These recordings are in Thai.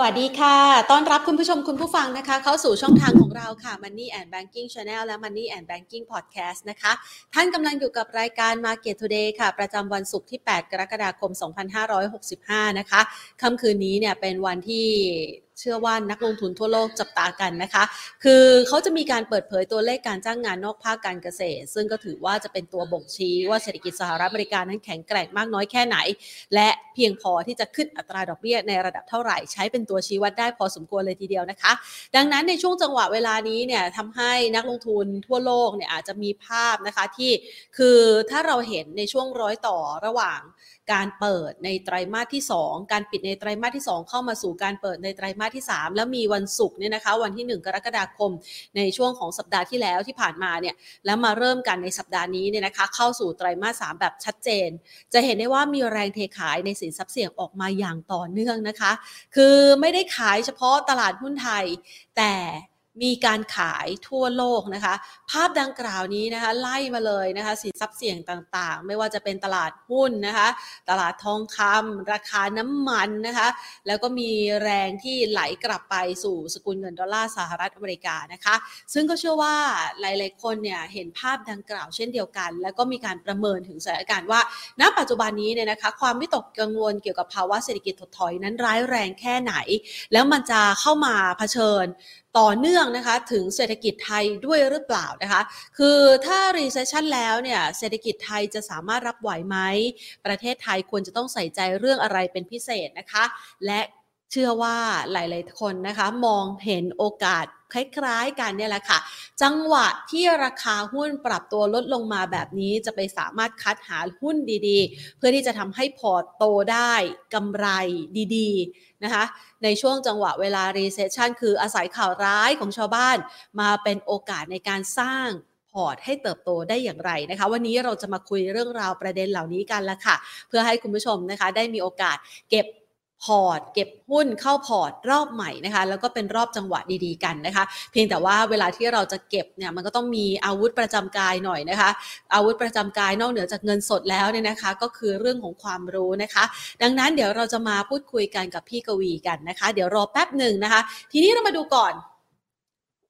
สวัสดีค่ะ ต้อนรับคุณผู้ชมคุณผู้ฟังนะคะ เข้าสู่ช่องทางของเราค่ะ Money and Banking Channel และ Money and Banking Podcast นะคะ ท่านกำลังอยู่กับรายการ Market Today ค่ะ ประจำวันศุกร์ที่ 8 กรกฎาคม 2565 นะคะ ค่ำคืนนี้เนี่ยเป็นวันที่ เชื่อว่านักลงทุนทั่วโลกจับตากันนะคะ คือเขาจะมีการเปิดเผยตัวเลขการจ้างงานนอกภาคการเกษตร ซึ่งก็ถือว่าจะเป็นตัวบ่งชี้ว่าเศรษฐกิจสหรัฐอเมริกานั้นแข็งแกร่งมากน้อยแค่ไหน และเพียงพอที่จะขึ้นอัตราดอกเบี้ยในระดับเท่าไหร่ใช้เป็นตัวชี้วัดได้พอสมควรเลยทีเดียวนะคะ ดังนั้นในช่วงจังหวะเวลานี้เนี่ยทำให้นักลงทุนทั่วโลกเนี่ยอาจจะมีภาพนะคะที่คือถ้าเราเห็นในช่วงร้อยต่อระหว่าง การเปิดในไตรมาสที่ 2 การปิดในไตรมาสที่ 2 เข้ามาสู่การเปิดในไตรมาสที่ 3 แล้วมีวันศุกร์เนี่ยนะคะวันที่ 1 กรกฎาคมในช่วงของสัปดาห์ที่แล้วที่ผ่านมาเนี่ยแล้วมาเริ่มกันในสัปดาห์นี้เนี่ยนะคะเข้าสู่ไตรมาส3แบบชัดเจน จะเห็นได้ว่ามีแรงเทขายในสินทรัพย์เสี่ยงออกมาอย่างต่อเนื่องนะคะ คือไม่ได้ขายเฉพาะตลาดหุ้นไทยแต่ มีการขายทั่วโลกนะคะ ภาพดังกล่าวนี้นะคะไล่มาเลยนะคะสินทรัพย์เสี่ยงต่างๆ ไม่ว่าจะเป็นตลาดหุ้นนะคะ ตลาดทองคำราคาน้ำมันนะคะ แล้วก็มีแรงที่ไหลกลับไปสู่สกุลเงินดอลลาร์สหรัฐอเมริกานะคะ ซึ่งก็เชื่อว่าหลายๆคนเนี่ยเห็นภาพดังกล่าวเช่นเดียวกัน แล้วก็มีการประเมินถึงสถานการณ์ว่า ณ ปัจจุบันนี้เนี่ยนะคะความวิตกกังวลเกี่ยวกับภาวะเศรษฐกิจถดถอยนั้นร้ายแรงแค่ไหน แล้วมันจะเข้ามาเผชิญต่อเนื่องนะคะถึงเศรษฐกิจไทยด้วยหรือเปล่านะคะ คือถ้า recession แล้วเนี่ยเศรษฐกิจไทยจะสามารถรับไหวไหม ประเทศไทยควรจะต้องใส่ใจเรื่องอะไรเป็นพิเศษนะคะ และ เชื่อว่าหลาย ๆ คนนะคะ มองเห็นโอกาสคล้าย ๆ กันเนี่ยแหละค่ะ จังหวะที่ราคาหุ้นปรับตัวลดลงมาแบบนี้จะไปสามารถคัดหาหุ้นดี ๆ เพื่อที่จะทำให้พอร์ตโตได้กำไรดี ๆ นะคะ ในช่วงจังหวะเวลา recession คืออาศัยข่าวร้ายของชาวบ้าน มาเป็นโอกาสในการสร้างพอร์ตให้เติบโตได้อย่างไรนะคะ วันนี้เราจะมาคุยเรื่องราวประเด็นเหล่านี้กันละค่ะ เพื่อให้คุณผู้ชมนะคะ ได้มีโอกาสเก็บ พอร์ตเก็บหุ้นเข้าพอร์ตรอบใหม่นะคะ แล้วก็เป็นรอบจังหวะดีๆกันนะคะ เพียงแต่ว่าเวลาที่เราจะเก็บเนี่ยมันก็ต้องมีอาวุธประจำกายหน่อยนะคะ อาวุธประจำกายนอกเหนือจากเงินสดแล้วเนี่ยนะคะ ก็คือเรื่องของความรู้นะคะ ดังนั้นเดี๋ยวเราจะมาพูดคุยกันกับพี่กวีกันนะคะ เดี๋ยวรอแป๊บหนึ่งนะคะ ทีนี้เรามาดูก่อน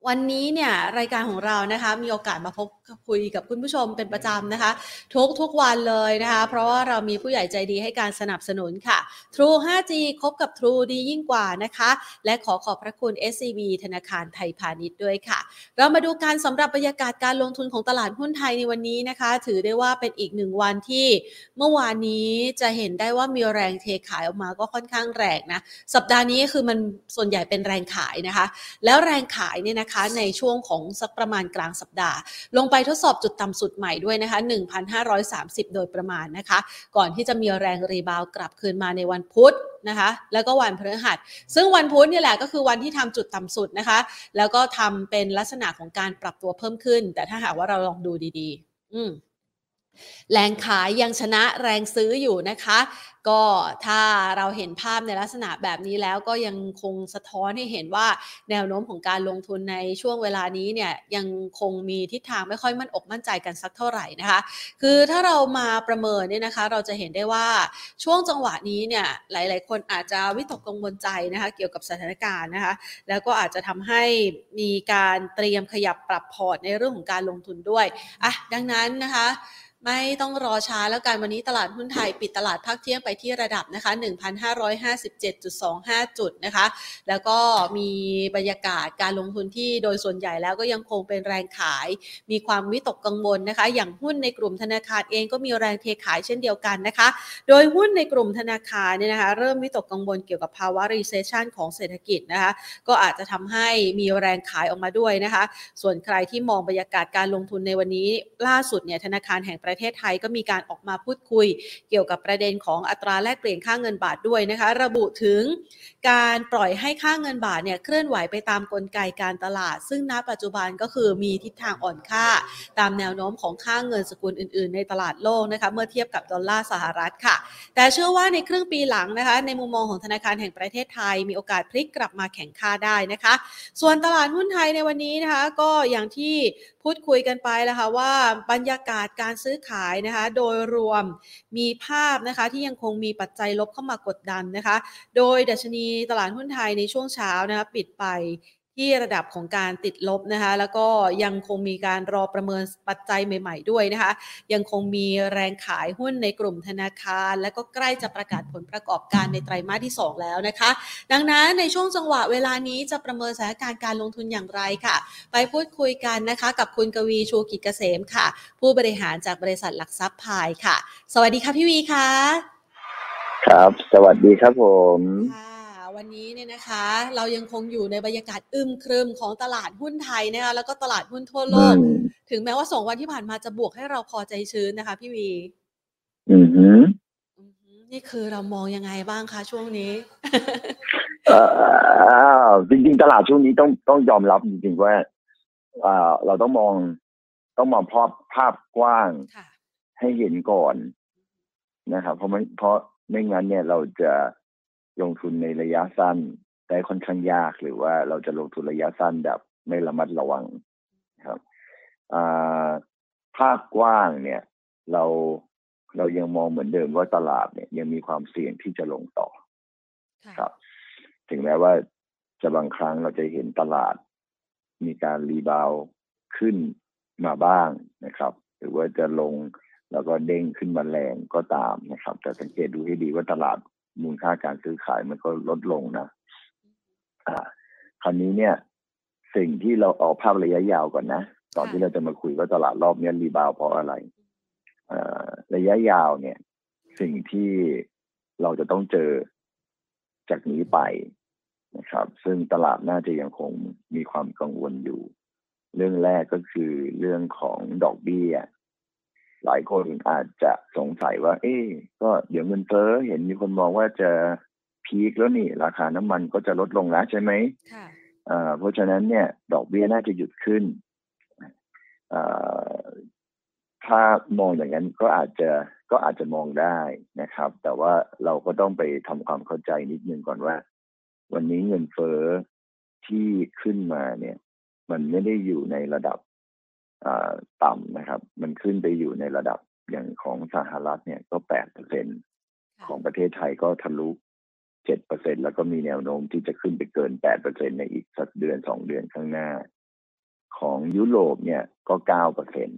วันนี้เนี่ยรายการของเรานะคะมีโอกาสมาพบ คุยกับคุณผู้ชมเป็นประจำนะคะ ทุกทุกวันเลยนะคะ เพราะว่าเรามีผู้ใหญ่ใจดีให้การสนับสนุนค่ะ True 5G คบกับ True ดียิ่งกว่านะคะ และขอขอบพระคุณ SCB ธนาคารไทยพาณิชย์ด้วยค่ะ เรามาดูการสำหรับบรรยากาศการลงทุนของตลาดหุ้นไทยในวันนี้นะคะ ถือได้ว่าเป็นอีกหนึ่งวันที่เมื่อวานนี้จะเห็นได้ว่ามีแรงเทขายออกมาก็ค่อนข้างแรงนะสัปดาห์นี้คือมันส่วนใหญ่เป็นแรงขายนะคะ แล้วแรงขายเนี่ยนะคะในช่วงของสักประมาณกลางสัปดาห์ ลงไปทดสอบจุดต่ำสุดใหม่ด้วยนะคะ 1,530 โดยประมาณนะคะ ก่อนที่จะมีแรงรีบาวกลับคืนมาในวันพุธนะคะ แล้วก็วันพฤหัส ซึ่งวันพุธนี่แหละก็คือวันที่ทำจุดต่ำสุดนะคะ แล้วก็ทำเป็นลักษณะของการปรับตัวเพิ่มขึ้น แต่ถ้าหากว่าเราลองดูดี ๆ อืม แรงขายยังชนะแรงซื้ออยู่นะคะ ก็ถ้าเราเห็นภาพในลักษณะแบบนี้แล้วก็ยังคงสะท้อนให้เห็นว่าแนวโน้มของการลงทุนในช่วงเวลานี้เนี่ยยังคงมีทิศทางไม่ค่อยมั่นอกมั่นใจกันสักเท่าไหร่นะคะ คือถ้าเรามาประเมินเนี่ยนะคะ เราจะเห็นได้ว่าช่วงจังหวะนี้เนี่ยหลาย ๆ คนอาจจะวิตกกังวลใจนะคะเกี่ยวกับสถานการณ์นะคะแล้วก็อาจจะทำให้มีการเตรียมขยับปรับพอร์ตในเรื่องของการลงทุนด้วยอะดังนั้นนะคะ ไม่ต้องรอช้าแล้วกันวันนี้ตลาดหุ้นไทย ปิดตลาดภาคเที่ยงไปที่ระดับนะคะ 1,557.25 จุดนะคะ แล้วก็มีบรรยากาศการลงทุนที่โดยส่วนใหญ่แล้วก็ยังคงเป็นแรงขาย มีความวิตกกังวลนะคะ อย่างหุ้นในกลุ่มธนาคารเองก็มีแรงเทขายเช่นเดียวกันนะคะ โดยหุ้นในกลุ่มธนาคารเนี่ยนะคะ เริ่มวิตกกังวลเกี่ยวกับภาวะ recession ของเศรษฐกิจนะคะ ก็อาจจะทำให้มีแรงขายออกมาด้วยนะคะ ส่วนใครที่มองบรรยากาศการลงทุนในวันนี้ล่าสุดเนี่ยธนาคารแห่งประเทศไทยก็มีการออกมาพูดคุย เกี่ยวกับประเด็นของอัตราแลกเปลี่ยนค่าเงินบาทด้วยนะคะ ระบุถึงการปล่อยให้ค่าเงินบาทเนี่ยเคลื่อนไหวไปตามกลไกการตลาด ซึ่งณปัจจุบันก็คือมีทิศทางอ่อนค่า ตามแนวโน้มของค่าเงินสกุลอื่น ๆ ในตลาดโลกนะคะเมื่อเทียบกับดอลลาร์สหรัฐค่ะ แต่เชื่อว่าในครึ่งปีหลังนะคะ ในมุมมองของธนาคารแห่งประเทศไทย มีโอกาสพลิกกลับมาแข่งค่าได้นะคะ ส่วนตลาดหุ้นไทยในวันนี้นะคะ ก็อย่างที่พูดคุยกันไปแล้วค่ะว่าบรรยากาศการซื้อขายนะคะ โดยรวมมีภาพนะคะที่ยังคงมีปัจจัยลบเข้ามากดดันนะคะ โดยดัชนีตลาดหุ้นไทยในช่วงเช้านะคะปิดไป ที่ระดับของการติดลบนะคะ แล้วก็ยังคงมีการรอประเมินปัจจัยใหม่ ๆ ด้วยนะคะ ยังคงมีแรงขายหุ้นในกลุ่มธนาคาร และก็ใกล้จะประกาศผลประกอบการในไตรมาสที่ 2 แล้วนะคะ ดังนั้นในช่วงจังหวะเวลานี้จะประเมินสถานการณ์การลงทุนอย่างไรค่ะ ไปพูดคุยกันนะคะกับคุณกวีชูกิจเกษมค่ะ ผู้บริหารจากบริษัทหลักทรัพย์พายค่ะ สวัสดีค่ะพี่วีค่ะ ครับ สวัสดีครับผมค่ะ วันนี้เนี่ยนะคะ เรายังคงอยู่ในบรรยากาศอึมครึมของตลาดหุ้นไทยนะคะแล้วก็ตลาดหุ้นทั่วโลอืกมถึงแม้ว่าสองวันที่ผ่านมาจะบวกให้เราพอใจชื้นนะคะ พี่วีอือหืออือหือนี่คือเรามองยังไงบ้างคะช่วงนี้เอ่อจริงๆ ตลาดช่วงนี้ต้องต้องยอมรับจริงๆว่าอ่าเราต้องมองต้องมองภาพภาพกว้างค่ะให้เห็นก่อนนะครับเพราะไม่เพราะไม่งั้นเนี่ยเราจะ ลงทุนในระยะสั้นได้ค่อนข้างยากหรือว่าเราจะลงทุนระยะสั้นแบบไม่ระมัดระวังครับอ่าภาพกว้างเนี่ย เราเรายังมองเหมือนเดิมว่าตลาดเนี่ยยังมีความเสี่ยงที่จะลงต่อค่ะครับ ถึงแม้ว่าจะบางครั้งเราจะเห็นตลาด มีการ rebound ขึ้นมาบ้างนะครับ หรือว่าจะลงแล้วก็เด้งขึ้นมาแรงก็ตามนะครับ แต่สังเกตดูให้ดีว่าตลาด มูลค่าการซื้อขายมันก็ลดลงนะอ่า คราวนี้เนี่ย สิ่งที่เราเอาภาพระยะยาวก่อนนะก่อนที่เราจะมาคุยว่าตลาดรอบนี้รีบาวเพราะอะไรอ่อระยะยาวเนี่ย สิ่งที่เราจะต้องเจอจากนี้ไปนะครับ ซึ่งตลาดน่าจะยังคงมีความกังวลอยู่ เรื่องแรกก็คือเรื่องของดอกเบี้ย หลายคนอาจจะสงสัยว่า เอ๊ะก็เดี๋ยวเงินเฟ้อเห็นมีคนมองว่าจะพีคแล้วนี่ ราคาน้ำมันก็จะลดลงแล้วใช่ไหมค่ะเอ่อเพราะฉะนั้นเนี่ย ดอกเบี้ยน่าจะหยุดขึ้นเอ่อถ้ามองอย่างนั้นก็อาจจะก็อาจจะมองได้นะครับ แต่ว่าเราก็ต้องไปทำความเข้าใจนิดนึงก่อนว่า วันนี้เงินเฟ้อที่ขึ้นมาเนี่ย มันไม่ได้อยู่ในระดับอ่า ต่ำนะครับ มันขึ้นไปอยู่ในระดับอย่างของสหรัฐเนี่ยก็แปดเปอร์เซ็นตค่ะของประเทศไทยก็ทะลุเจ็ดเปอร์เซ็นแล้วก็มีแนวโน้มที่จะขึ้นไปเกินแปดเปอร์เซ็นในอีกสักเดือนสองเดือนข้างหน้า ของยุโรปเนี่ยก็เก้าเปอร์เซ็น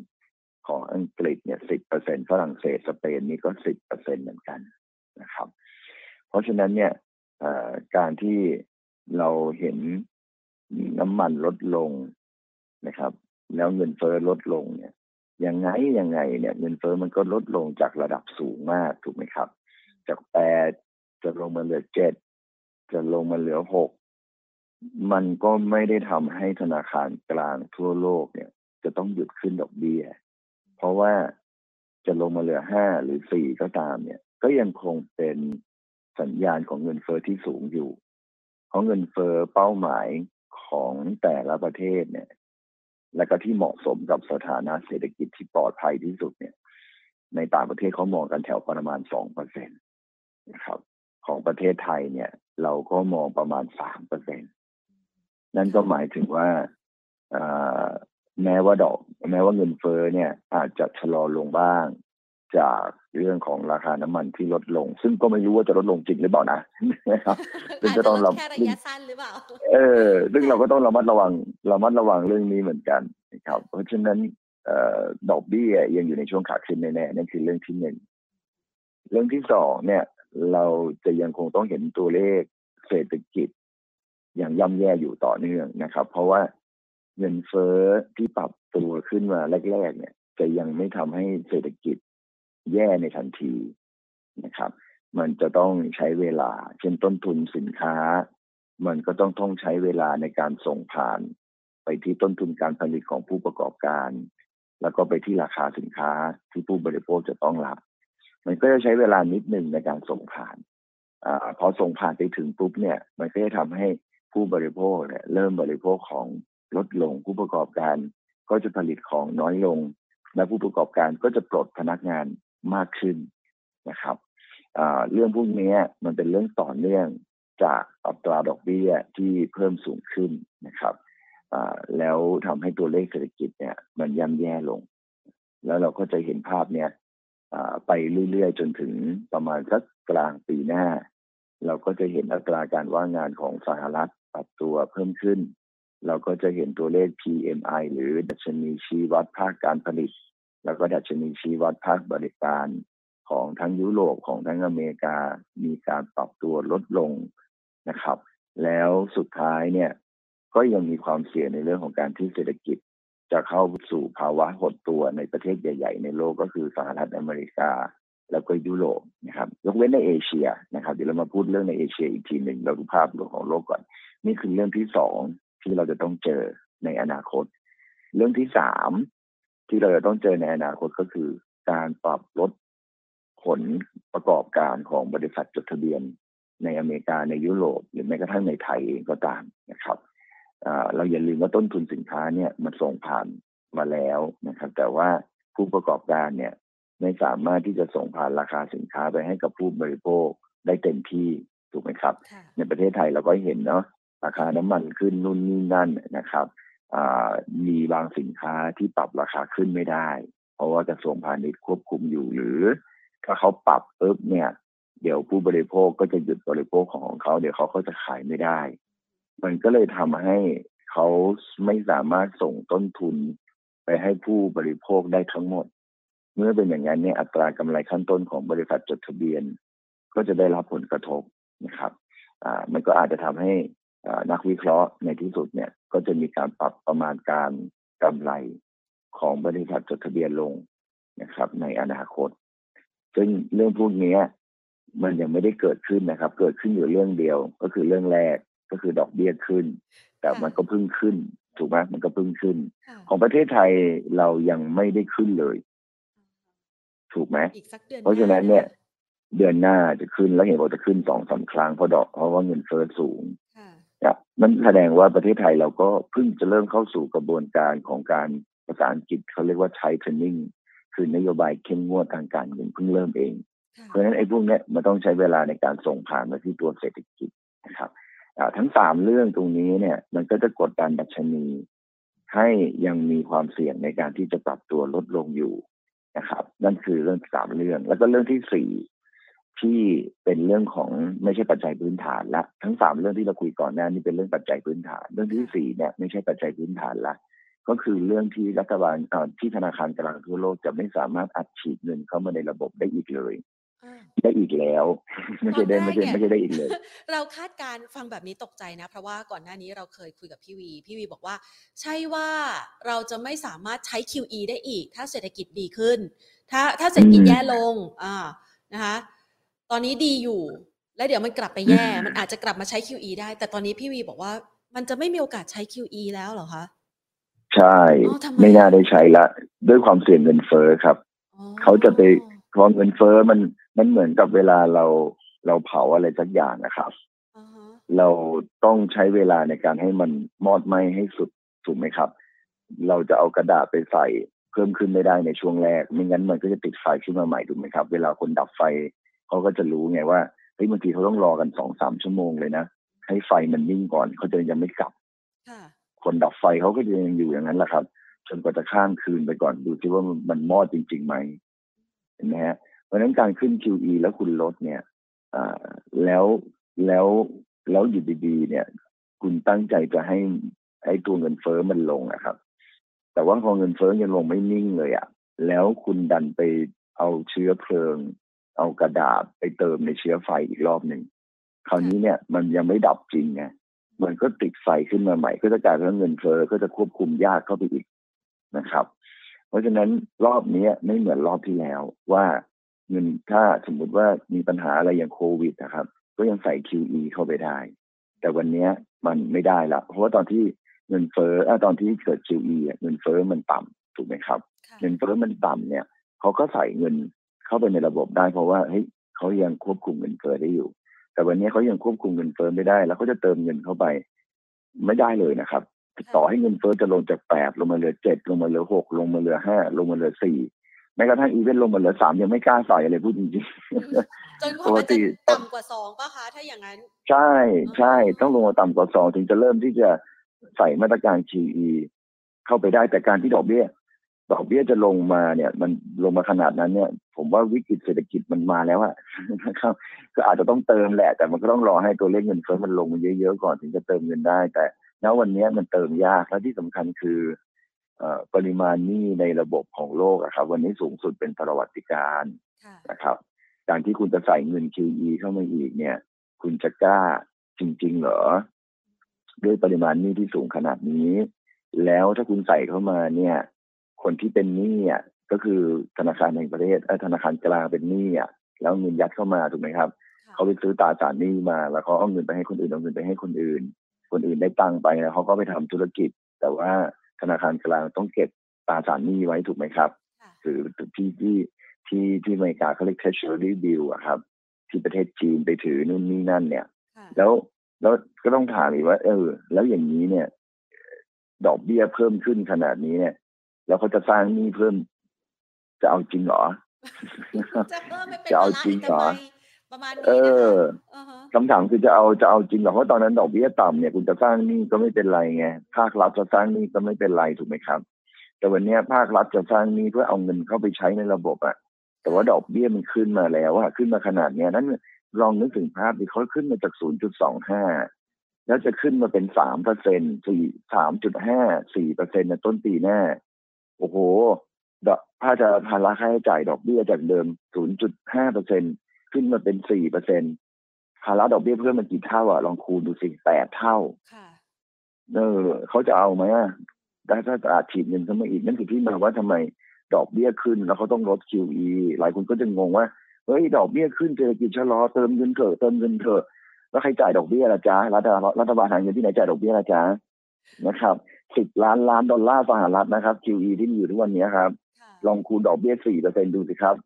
ของอังกฤษเนี่ยสิบเปอร์เซ็นฝรั่งเศสสเปนนี่ก็สิบเปอร์เซ็นเหมือนกันนะครับ เพราะฉะนั้นเนี่ยเอ่อการที่เราเห็นน้ำมันลดลงนะครับ แล้วเงินเฟ้อลดลงเนี่ยยังไงยังไงเนี่ยเงินเฟ้อมันก็ลดลงจากระดับสูงมากถูกไหมครับ จากแปดจะลงมาเหลือเจ็ดจะลงมาเหลือหกมันก็ไม่ได้ทำให้ธนาคารกลางทั่วโลกเนี่ย จะต้องหยุดขึ้นดอกเบี้ย เพราะว่าจะลงมาเหลือห้าหรือสี่ก็ตามเนี่ย ก็ยังคงเป็นสัญญาณของเงินเฟอ้อที่สูงอยู่ เพราะเงินเฟอ้อเป้าหมายของแต่ละประเทศเนี่ย และก็ที่เหมาะสมกับสถานะเศรษฐกิจที่ปลอดภัยที่สุดเนี่ย ในต่างประเทศเขามองกันแถวประมาณสองเปอร์เซ็นตนะครับ ของประเทศไทยเนี่ย เราก็มองประมาณสามเปอร์เซ็นนั่นก็หมายถึงว่าอ่าแม้ว่าดอก แม้ว่าเงินเฟ้อเนี่ย อาจจะชะลอลงบ้าง จากเรื่องของราคาน้ำมันที่ลดลง ซึ่งก็ไม่รู้ว่าจะลดลงจริงหรือเปล่านะนะครับซึ่งอาจก็จะต้องลระดแค่ระยะสั้นหรือเปล่าเออซึ่งเราก็ต้องระมัดระวังระมัดระวังเรื่องนี้เหมือนกันนะครับ เพราะฉะนั้นเอ่อดอกเบี้ยยังอยู่ในช่วงขาขึ้นแน่ๆนั่นคือเรื่องที่หนึ่งเรื่องที่สองเนี่ย เราจะยังคงต้องเห็นตัวเลขเศรษฐกิจอย่างย่ำแย่อยู่ต่อเนื่องนะครับ เพราะว่าเงินเฟ้อที่ปรับตัวขึ้นมาแรก ๆ เนี่ย จะยังไม่ทำให้เศรษฐกิจ แย่ในทันทีนะครับ มันจะต้องใช้เวลา เช่นต้นทุนสินค้า มันก็ต้องต้องใช้เวลาในการส่งผ่าน ไปที่ต้นทุนการผลิตของผู้ประกอบการ แล้วก็ไปที่ราคาสินค้าที่ผู้บริโภคจะต้องรับ มันก็จะใช้เวลานิดหนึ่งในการส่งผ่านอาพอส่งผ่านไปถึงปุ๊บเนี่ย มันก็จะทำให้ผู้บริโภคเนี่ยเริ่มบริโภคของลดลงผู้ประกอบการ ก็จะผลิตของน้อยลง และผู้ประกอบการก็จะปลดพนักงาน มากขึ้นนะครับเรื่องพวกนี้มันเป็นเรื่องต่อเนื่องจากอัตราดอกเบี้ยที่เพิ่มสูงขึ้นนะครับแล้วทำให้ตัวเลขเศรษฐกิจเนี่ย มันย่ำแย่ลง แล้วเราก็จะเห็นภาพเนี้ยไปเรื่อยๆ จนถึงประมาณสักกลางปีหน้า เราก็จะเห็นอัตราการว่างงานของสหรัฐปรับตัวเพิ่มขึ้น เราก็จะเห็นตัวเลข PMI หรือดัชนีชี้วัดภาคการผลิต แล้วก็ดัชนีชี้วัดภาคบริการของทั้งยุโรปของทั้งอเมริกามีการปรับตัวลดลงนะครับ แล้วสุดท้ายเนี่ยก็ยังมีความเสี่ยงในเรื่องของการที่เศรษฐกิจ จะเข้าสู่ภาวะหดตัวในประเทศใหญ่ ๆ ในโลกก็คือสหรัฐอเมริกา แล้วก็ยุโรปนะครับ ยกเว้นในเอเชียนะครับเดี๋ยวเรามาพูดเรื่องในเอเชียอีกทีหนึ่งเราดูภาพรวมของโลกก่อน นี่คือเรื่องที่สองที่เราจะต้องเจอในอนาคต เรื่องที่สาม ที่เราจะต้องเจอในอนาคตก็คือ การปรับลดผลประกอบการของบริษัทจดทะเบียนในอเมริกาในยุโรป หรือแม้กระทั่งในไทยเองก็ตามนะครับเราอย่าลืมว่าต้นทุนสินค้าเนี่ยมันส่งผ่านมาแล้วนะครับ แต่ว่าผู้ประกอบการเนี่ยไม่สามารถที่จะส่งผ่านราคาสินค้าไปให้กับผู้บริโภคได้เต็มที่ถูกไหมครับ ในประเทศไทยเราก็เห็นเนาะราคาน้ำมันขึ้นนู่นนี่นั่นนะครับ มีบางสินค้าที่ปรับราคาขึ้นไม่ได้ เพราะว่ากระทรวงพาณิชย์ควบคุมอยู่หรือ ถ้าเขาปรับปุ๊บเนี่ย เดี๋ยวผู้บริโภคก็จะหยุดบริโภคของเขา เดี๋ยวเขาก็จะขายไม่ได้ มันก็เลยทำให้เขาไม่สามารถส่งต้นทุนไปให้ผู้บริโภคได้ทั้งหมด เมื่อเป็นอย่างนั้นเนี่ยอัตรากำไรขั้นต้นของบริษัทจดทะเบียน ก็จะได้รับผลกระทบนะครับ อ่า มันก็อาจจะทำให้ นักวิเคราะห์ในที่สุดเนี่ยก็จะมีการปรับประมาณการกำไรของบริษัทจดทะเบียนลงนะครับ ในอนาคต ซึ่งเรื่องพวกนี้มันยังไม่ได้เกิดขึ้นนะครับ เกิดขึ้นอยู่เรื่องเดียวก็คือเรื่องแรกก็คือดอกเบี้ยขึ้น แต่มันก็เพิ่งขึ้น ถูกไหมมันก็เพิ่งขึ้น ของประเทศไทยเรายังไม่ได้ขึ้นเลย ถูกไหมเพราะฉะนั้นเนี่ย เดือนหน้าจะขึ้นแล้วเห็นว่าจะขึ้นสองสาครั้งเพราะดอกเพราะว่าเงินเฟ้อสูง มันแสดงว่าประเทศไทยเราก็เพิ่งจะเริ่มเข้าสู่กระบวนการของการภาษาอังกฤษเขาเรียกว่าใช้เทรนนิ่งคือนโยบายเข้มงวดทางการเงินเพิ่งเริ่มเอง เพราะฉะนั้นไอ้พวกนี้มันต้องใช้เวลาในการส่งผ่านมาที่ตัวเศรษฐกิจนะครับทั้งสามเรื่องตรงนี้เนี่ย มันก็จะกดดันดัชนี ให้ยังมีความเสี่ยงในการที่จะปรับตัวลดลงอยู่นะครับ นั่นคือเรื่องสามเรื่อง แล้วก็เรื่องที่สี่ ที่เป็นเรื่องของไม่ใช่ปัจจัยพื้นฐานละทั้งสามเรื่องที่เราคุยก่อนหน้านี้เป็นเรื่องปัจจัยพื้นฐาน เรื่องที่สี่เนี่ยไม่ใช่ปัจจัยพื้นฐานละก็คือเรื่องที่รัฐบาลที่ธนาคารกลางทั่วโลกจะไม่สามารถอัดฉีดเงินเข้ามาในระบบได้อีกเลยได้อีกแล้วไม่ใช่ได้ไม่ใช่ไม่ใช่ได้อีกเลย เราคาดการฟังแบบนี้ตกใจนะ เพราะว่าก่อนหน้านี้เราเคยคุยกับพี่วี พี่วีบอกว่า ใช่ว่าเราจะไม่สามารถใช้ QE ได้อีก ถ้าเศรษฐกิจดีขึ้น ถ้าถ้าเศรษฐกิจแย่ลงอ่านะคะ ตอนนี้ดีอยู่ แล้วเดี๋ยวมันกลับไปแย่ มันอาจจะกลับมาใช้ QE ได้ แต่ตอนนี้พี่วีบอกว่ามันจะไม่มีโอกาสใช้ QE แล้วเหรอคะ ใช่ ไม่น่าได้ใช้ละ ด้วยความเสี่ยงเงินเฟ้อครับ เขาจะไปพอเงินเฟ้อมันมันเหมือนกับเวลาเราเราเผาอะไรสักอย่างนะครับเราต้องใช้เวลาในการให้มันมอดไหมให้สุดถูกไหมครับ เราจะเอากระดาษไปใส่เพิ่มขึ้นไม่ได้ในช่วงแรก ไม่งั้นมันก็จะติดไฟขึ้นมาใหม่ถูกไหมครับ เวลาคนดับไฟ เขาก็จะรู้ไงว่าเฮ้ยบางทีเขาต้องรอกันสองสามชั่วโมงเลยนะให้ไฟมันนิ่งก่อนเขาจะยังไม่กลับคนดับไฟเขาก็ยังอยู่อย่างนั้นแหละครับจนกว่าจะข้ามคืนไปก่อนดูที่ว่ามันมอดจริงๆไหมเห็นไหมฮะเพราะฉะนั้นการขึ้น QE แล้วคุณลดเนี่ยแล้วแล้วแล้วอยู่ดีๆเนี่ย คุณตั้งใจจะให้ให้ตัวเงินเฟ้อมันลงนะครับ แต่ว่าพอเงินเฟ้อยังลงไม่นิ่งเลยอะ่ะ แล้วคุณดันไปเอาเชื้อเพลิง เอากระดาษไปเติมในเชื้อไฟอีกรอบหนึ่งคราวนี้เนี่ยมันยังไม่ดับจริงไงมันก็ติดไฟขึ้นมาใหม่ ก็จะกลายเป็นเงินเฟ้อก็จะควบคุมยากเข้าไปอีกนะครับ เพราะฉะนั้นรอบนี้ไม่เหมือนรอบที่แล้วว่าเงินถ้าสมมุติว่ามีปัญหาอะไรอย่างโควิดนะครับ ก็ยังใส่ QE เข้าไปได้ แต่วันนี้มันไม่ได้ละเพราะว่าตอนที่เงินเฟ้อตอนที่เกิด QE เงินเฟ้อมันต่ำถูกไหมครับ เงินเฟ้อมันต่ำเนี่ยเขาก็ใส่เงิน เข้าไปในระบบได้เพราะว่าเฮ้ยเขายังควบคุมเงินเฟ้อได้อยู่ แต่วันนี้เขายังควบคุมเงินเฟ้อไม่ได้ แล้วเขาจะเติมเงินเข้าไป ไม่ได้เลยนะครับ ต่อให้เงินเฟ้อจะลงจากแปดลงมาเหลือเจ็ดลงมาเหลือหกลงมาเหลือห้าลงมาเหลือสี่แม้กระทั่งอีเวนต์ลงมาเหลือสามยังไม่กล้าใส่อะไรพูดจริงๆจนกว่าจะต่ำกว่าสองป่ะคะถ้าอย่างนั้น ใช่ใช่ต้องลงมาต่ำกว่าสองถึงจะเริ่มที่จะใส่มาตรการ QE เข้าไปได้แต่การที่ดอกเบี้ย ดอกเบี้ยจะลงมาเนี่ย มันลงมาขนาดนั้นเนี่ย ผมว่าวิกฤตเศรษฐกิจมันมาแล้วอะนะครับ ก็อาจจะต้องเติมแหละ แต่มันก็ต้องรอให้ตัวเลขเงินเฟ้อมันลงมาเยอะๆก่อนถึงจะเติมเงินได้ แต่ณวันนี้มันเติมยากและที่สำคัญคือปริมาณหนี้ในระบบของโลกอะครับ วันนี้สูงสุดเป็นประวัติการนะครับ การที่คุณจะใส่เงิน QE เข้ามาอีกเนี่ย คุณจะกล้าจริง ๆ เหรอ ด้วยปริมาณหนี้ที่สูงขนาดนี้ แล้วถ้าคุณใส่เข้ามาเนี่ย คนที่เป็นหนี้อะก็คือธนาคารแห่งประเทศธนาคารกลางเป็นหนี้อะแล้วเงินยัดเข้ามาถูกไหมครับเขาไปซื้อตราสารหนี้มา แล้วเขาเอาเงินไปให้คนอื่นเอาเงินไปให้คนอื่น คนอื่นได้ตังไปแล้วเขาก็ไปทำธุรกิจ แต่ว่าธนาคารกลางต้องเก็บตราสารหนี้ไว้ถูกไหมครับหรือที่ที่ที่ที่อเมริกาเขาเรียก treasury bill อะครับ ที่ประเทศจีนไปถือนู่นนี่นั่นเนี่ย แล้วแล้วก็ต้องถามอีกว่า เออ แล้วอย่างนี้เนี่ย ดอกเบี้ยเพิ่มขึ้นขนาดนี้เนี่ย แล้วเขาจะสร้างหนี้เพิ่ม จะเอาจริงเหรอ จะเพิ่มไม่เป็นจะเอาจริงเหรอประมาณนี้เออคำถามคือจะเอาจะเอาจริงเหรอเพราะตอนนั้นดอกเบี้ยต่ำเนี่ยคุณจะสร้างหนี้ก็ไม่เป็นไรไงภาครัฐจะสร้างหนี้ก็ไม่เป็นไรถูกไหมครับ แต่วันนี้ภาครัฐจะสร้างหนี้เพื่อเอาเงินเข้าไปใช้ในระบบอะแต่ว่าดอกเบี้ยมันขึ้นมาแล้วอะขึ้นมาขนาดเนี้ยนั้นลองนึกถึงภาพดิเขาขึ้นมาจาก 0.25 แล้วจะขึ้นมาเป็น 3เปอร์เซ็นต์สี่สามจุดห้าสี่เปอร์เซ็นต์ในต้นปีหน้า โอ้โหดอกถ้าจะภาระค่าใช้จ่ายดอกเบี้ยจากเดิม 0.5เปอร์เซ็นขึ้นมาเป็นสี่เปอร์เซ็นต์ภาระดอกเบี้ยเพิ่มมันกี่เท่าอะลองคูณดูสิแปดเท่าเออเขาจะเอาไหมอะถ้าถ้าอัดฉีดเงินเข้ามาอีกนั่นคือที่มาว่าทำไมดอกเบี้ยขึ้นแล้วเขาต้องลด QE หลายคนก็จะงงว่าเฮ้ยดอกเบี้ยขึ้นเศรษฐกิจชะลอเติมเงินเถอะเติมเงินเถอะแล้วใครจ่ายดอกเบี้ยละจ้ารัฐบาลรัฐบาลหาเงินที่ไหนจ่ายดอกเบี้ยละจ้านะครับ สิบล้านล้านดอลลาร์สหรัฐนะครับ QE ที่มีอยู่ทุกวันนี้ครับ ลองคูณดอกเบี้ยสี่เปอร์เซ็นดูสิครับ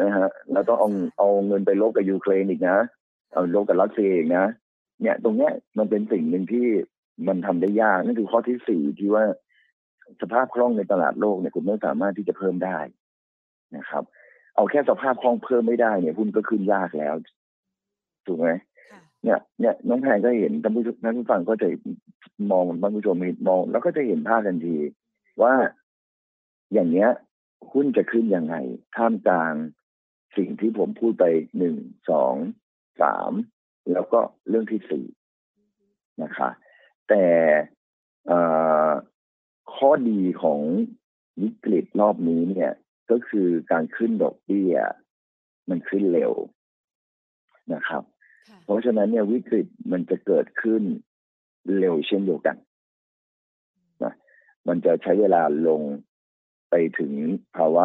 นะฮะแล้วต้องเอาเอาเงินไปลบกับยูเครนอีกนะ เอาลบกับรัสเซียอีกนะ เนี่ย ตรงเนี้ยมันเป็นสิ่งหนึ่งที่มันทำได้ยากนั่นคือข้อที่สี่ที่ว่าสภาพคล่องในตลาดโลกเนี่ยคุณไม่สามารถที่จะเพิ่มได้นะครับ เอาแค่สภาพคล่องเพิ่มไม่ได้เนี่ยหุ้นก็ขึ้นยากแล้วถูกไหม เนี่ยเนี่ยน้องแพงก็เห็นท่านผู้ชมท่านผู้ฟังก็จะมองท่านผู้ชมมอง แล้วก็จะเห็นภาพทันที ว่าอย่างเนี้ยหุ้นจะขึ้นยังไงท่ามกลางสิ่งที่ผมพูดไปหนึ่งสองสามแล้วก็เรื่องที่สี่นะคะ แต่ข้อดีของวิกฤตรอบนี้เนี่ย ก็คือการขึ้นดอกเบี้ย มันขึ้นเร็วนะครับ เพราะฉะนั้นเนี่ยวิกฤตมันจะเกิดขึ้นเร็วเช่นเดียวกันนะมันจะใช้เวลาลงไปถึงภาวะ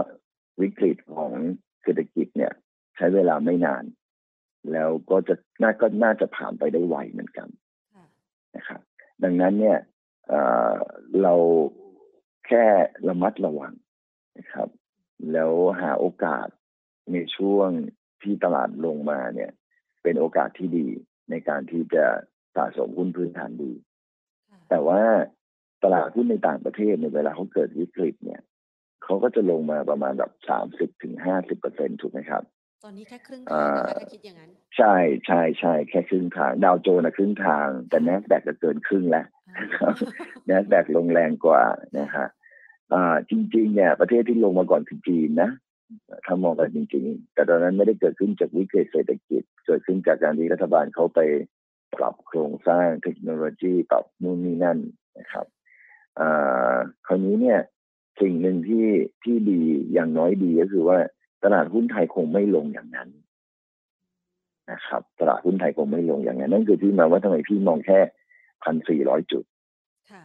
วิกฤตของเศรษฐกิจเนี่ย ใช้เวลาไม่นาน แล้วก็จะน่าก็น่าจะผ่านไปได้ไวเหมือนกันนะครับดังนั้นเนี่ยเราแค่ระมัดระวังนะครับ แล้วหาโอกาสในช่วงที่ตลาดลงมาเนี่ย เป็นโอกาสที่ดีในการที่จะสะสมหุ้นพื้นฐานดี แต่ว่าตลาดหุ้นในต่างประเทศในเวลาเขาเกิดวิกฤตเนี่ยเขาก็จะลงมาประมาณแบบสามสิบถึงห้าสิบเปอร์เซ็นถูกไหมครับ ตอนนี้แค่ครึ่งทางนะคะถ้าคิดอย่างนั้น ใช่ใช่ใช่แค่ครึ่งทาง ดาวโจนส์ครึ่งทาง แต่แนสแดกจะเกินครึ่งแล้วแนสแดกลงแรงกว่านะฮะอ่าจริง ๆ เนี่ย ประเทศที่ลงมาก่อนคือจีนนะ ถ้ามองกันจริงๆ แต่ตอนนั้นไม่ได้เกิดขึ้นจากวิกฤตเศรษฐกิจ เกิดขึ้นจากการที่รัฐบาลเขาไปปรับโครงสร้างเทคโนโลยีปรับนู่นนี่นั่นนะครับอ่าคราวนี้เนี่ยสิ่งหนึ่งที่ที่ดีอย่างน้อยดีก็คือว่าตลาดหุ้นไทยคงไม่ลงอย่างนั้นนะครับ ตลาดหุ้นไทยคงไม่ลงอย่างนั้น นั่นคือที่มาว่าทำไมพี่มองแค่พันสี่ร้อยจุด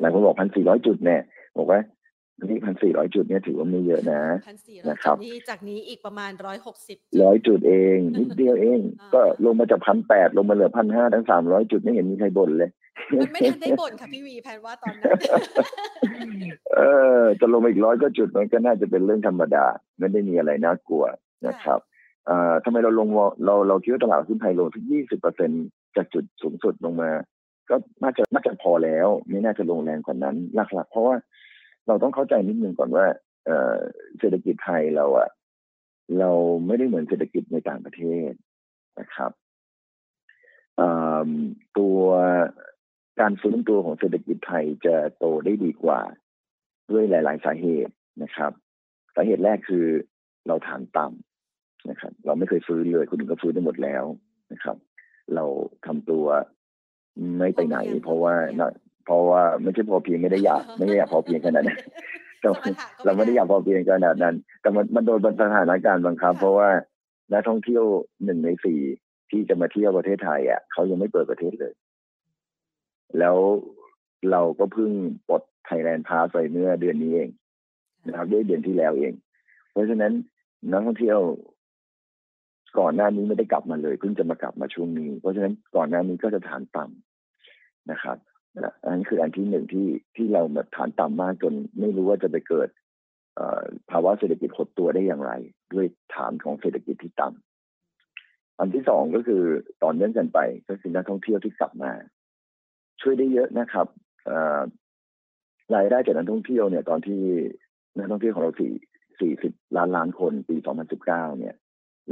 หลายคนบอกพันสี่ร้อยจุดเนี่ยบอกว่า นี่พันสี่ร้อยจุดเนี่ยถือว่าไม่เยอะนะนะครับนี้จากนี้อีกประมาณร้อยหกสิบร้อยจุดเองนิดเดียวเอง ก็ลงมาจากพันแปดลงมาเหลือพันห้าทั้งสามร้อยจุดไม่เห็นมีใครบ่นเลยมันไม่ทันได้บ่นค่ะพี่วีแพนว่าตอนนั้นเออจะลงอีกร้อยก็จุดมันก็น่าจะเป็นเรื่องธรรมดาไม่ได้มีอะไรน่ากลัวนะครับอ่าทำไมเราลงเราเราคิดว่าตลาดหุ้นไทยลงถึงยี่สิบเปอร์เซ็นจากจุดสูงสุดลงมา ก็น่าจะน่าจะพอแล้ว ไม่น่าจะลงแรงกว่านั้น หลักๆ เพราะว่า เราต้องเข้าใจนิดนึงก่อนว่าเศรษฐกิจไทยเราอะเราไม่ได้เหมือนเศรษฐกิจในต่างประเทศนะครับตัวการฟื้นตัวของเศรษฐกิจไทยจะโตได้ดีกว่า ด้วยหลาย ๆ สาเหตุนะครับสาเหตุแรกคือเราฐานต่ำนะครับ เราไม่เคยฟื้นเลยคนอื่นก็ฟื้นได้หมดแล้วนะครับ เราทำตัวไม่ไปไหน เพราะว่า เพราะว่าไม่ใช่พอเพียงไม่ได้อยากไม่ได้อยากพอเพียงขนาดนั้นเราไม่ได้อยากพอเพียงขนาดนั้น แต่มันมันโดนสถานการณ์บังคับ เพราะว่านักท่องเที่ยวหนึ่งในสี่ที่จะมาเที่ยวประเทศไทยอะเขายังไม่เปิดประเทศเลย แล้วเราก็เพิ่งปลดไทยแลนด์พาสไปเมื่อเดือนนี้เองนะครับด้วยเดือนที่แล้วเอง เพราะฉะนั้นนักท่องเที่ยวก่อนหน้านี้ไม่ได้กลับมาเลยเพิ่งจะมากลับมาช่วงนี้ เพราะฉะนั้นก่อนหน้านี้ก็จะฐานต่ำนะครับ อันนี้คืออันที่หนึ่งที่ที่เราแบบฐานต่ำมากจนไม่รู้ว่าจะไปเกิดภาวะเศรษฐกิจหดตัวได้อย่างไร ด้วยฐานของเศรษฐกิจที่ต่ำอันที่สองก็คือต่อเนื่องกันไปก็คือนักท่องเที่ยวที่กลับมา ช่วยได้เยอะนะครับรายได้จากนักท่องเที่ยวเนี่ย ตอนที่นักท่องเที่ยวของเราสี่สี่สิบล้านล้านคนปีสองพันสิบเก้าเนี่ย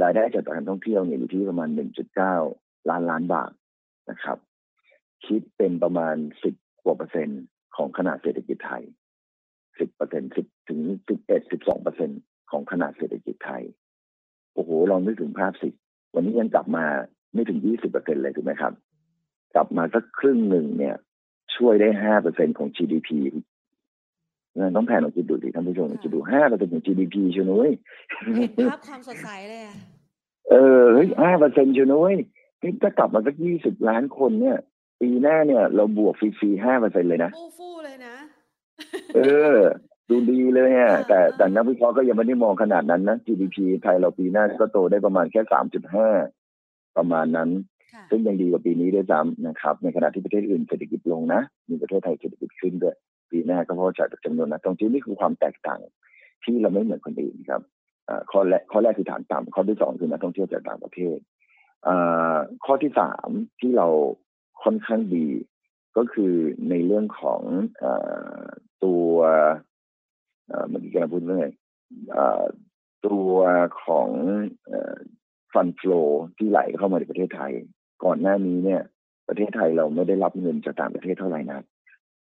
รายได้จากการท่องเที่ยวเนี่ยอยู่ที่ประมาณหนึ่งจุดเก้าล้านล้านบาทนะครับ คิดเป็นประมาณสิบกว่าเปอร์เซ็นต์ของขนาดเศรษฐกิจไทยสิบเปอร์เซ็นสิบถึงสิบเอ็ดสิบสองเปอร์เซ็นของขนาดเศรษฐกิจไทย โอ้โหลองนึกถึงภาพสิ วันนี้ยังกลับมาไม่ถึงยี่สิบเปอร์เซ็นเลยถูกไหมครับ กลับมาสักครึ่งหนึ่งเนี่ย ช่วยได้ห้าเปอร์เซ็นของ GDP งั้นต้องแผนลองคิดดูดิท่านผู้ชมคิดดูห้าเปอร์เซ็นของ GDP เชียวนุ้ยเห็นภาพความสดใสเลยอะเออเฮ้ยห้าเปอร์เซ็นต์เชียวนุ้ยถ้ากลับมาสักยี่สิบล้านคนเนี่ย ปีหน้าเนี่ยเราบวกฟรีๆห้าเปอร์เซ็นเลยนะฟู่เลยนะ เออ ดูดีเลยอะแต่แต่นักวิเคราะห์ก็ยังไม่ได้มองขนาดนั้นนะ GDP ไทยเราปีหน้าก็โตได้ประมาณแค่สามจุดห้าประมาณนั้น ซึ่งยังดีกว่าปีนี้ด้วยซ้ำนะครับ ในขณะที่ประเทศอื่นเศรษฐกิจลงนะ มีประเทศไทยเศรษฐกิจขึ้นด้วย ปีหน้าก็เพราะจากจำนวนนักท่องเที่ยวนี่คือความแตกต่างที่เราไม่เหมือนคนอื่นครับข้อแรกข้อแรกคือฐานต่ำข้อที่สองคือนักท่องเที่ยวจากต่างประเทศข้อที่สามที่เรา ค่อนข้างดี ก็คือในเรื่องของอตัวเมื่อกี้กำลังพูดเรื่องตัวของฟันฟลอที่ไหลเข้ามาในประเทศไทย ก่อนหน้านี้เนี่ย ประเทศไทยเราไม่ได้รับเงินจากต่างประเทศเท่าไหร่นัก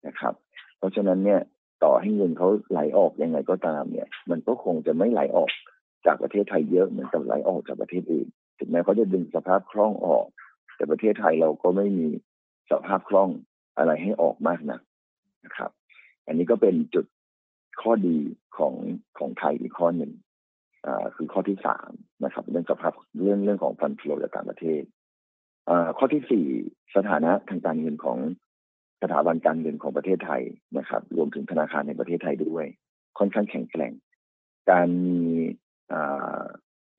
นะครับ เพราะฉะนั้นเนี่ยต่อให้เงินเขาไหลออกยังไงก็ตามเนี่ย มันก็คงจะไม่ไหลออกจากประเทศไทยเยอะเหมือนกับไหลออกจากประเทศอื่น ถึงแม้เขาจะดึงสภาพคล่องออก แต่ประเทศไทยเราก็ไม่มีสภาพคล่องอะไรให้ออกมากนะนะครับ อันนี้ก็เป็นจุดข้อดีของของไทยอีกข้อหนึ่งอ่าคือข้อที่สามนะครับ เรื่องสภาพเรื่องเรื่องของฟันเฟลอจากต่างประเทศอ่าข้อที่สี่สถานะทางการเงินของสถาบันการเงินของประเทศไทยนะครับ รวมถึงธนาคารในประเทศไทยด้วย ค่อนข้างแข็งแกร่ง การมี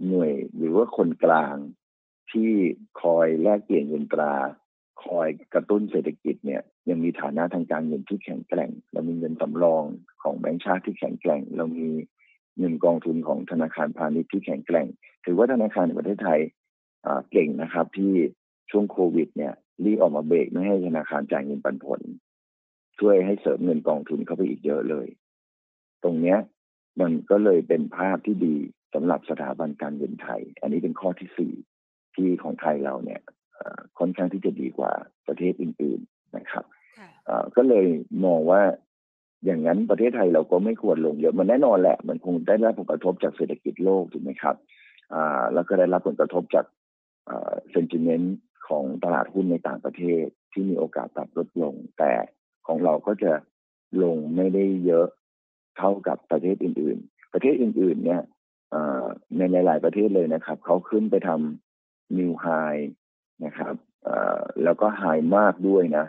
หน่วยหรือว่าคนกลาง ที่คอยแลกเปลี่ยนเงินตรา คอยกระตุ้นเศรษฐกิจเนี่ยยังมีฐานะทางการเงินที่แข็งแกร่ง เรามีเงินสำรองของแบงก์ชาติที่แข็งแกร่ง เรามีเงินกองทุนของธนาคารพาณิชย์ที่แข็งแกร่ง ถือว่าธนาคารในประเทศไทยเก่งนะครับ ที่ช่วงโควิด เนี่ยรีออกมาเบรกไม่ให้ธนาคารจ่ายเงินปันผล ช่วยให้เสริมเงินกองทุนเข้าไปอีกเยอะเลย ตรงเนี้ยมันก็เลยเป็นภาพที่ดีสำหรับสถาบันการเงินไทย อันนี้เป็นข้อที่สี่ ที่ของไทยเราเนี่ยค่อนข้างที่จะดีกว่าประเทศอื่น ๆนะครับก็เลยมองว่าอย่างนั้นประเทศไทยเราก็ไม่ควรลงเยอะมันแน่นอนแหละ มันคงได้รับผลกระทบจากเศรษฐกิจโลกถูกไหมครับอ่าแล้วก็ได้รับผลกระทบจากเซนติเมนต์ของตลาดหุ้นในต่างประเทศที่มีโอกาสปรับลดลง แต่ของเราก็จะลงไม่ได้เยอะเท่ากับประเทศอื่น ๆ ประเทศอื่น ๆ เนี่ยในหลาย ๆ ประเทศเลยนะครับเขาขึ้นไปทำ นิวไฮนะครับแล้วก็ไฮมากด้วยนะ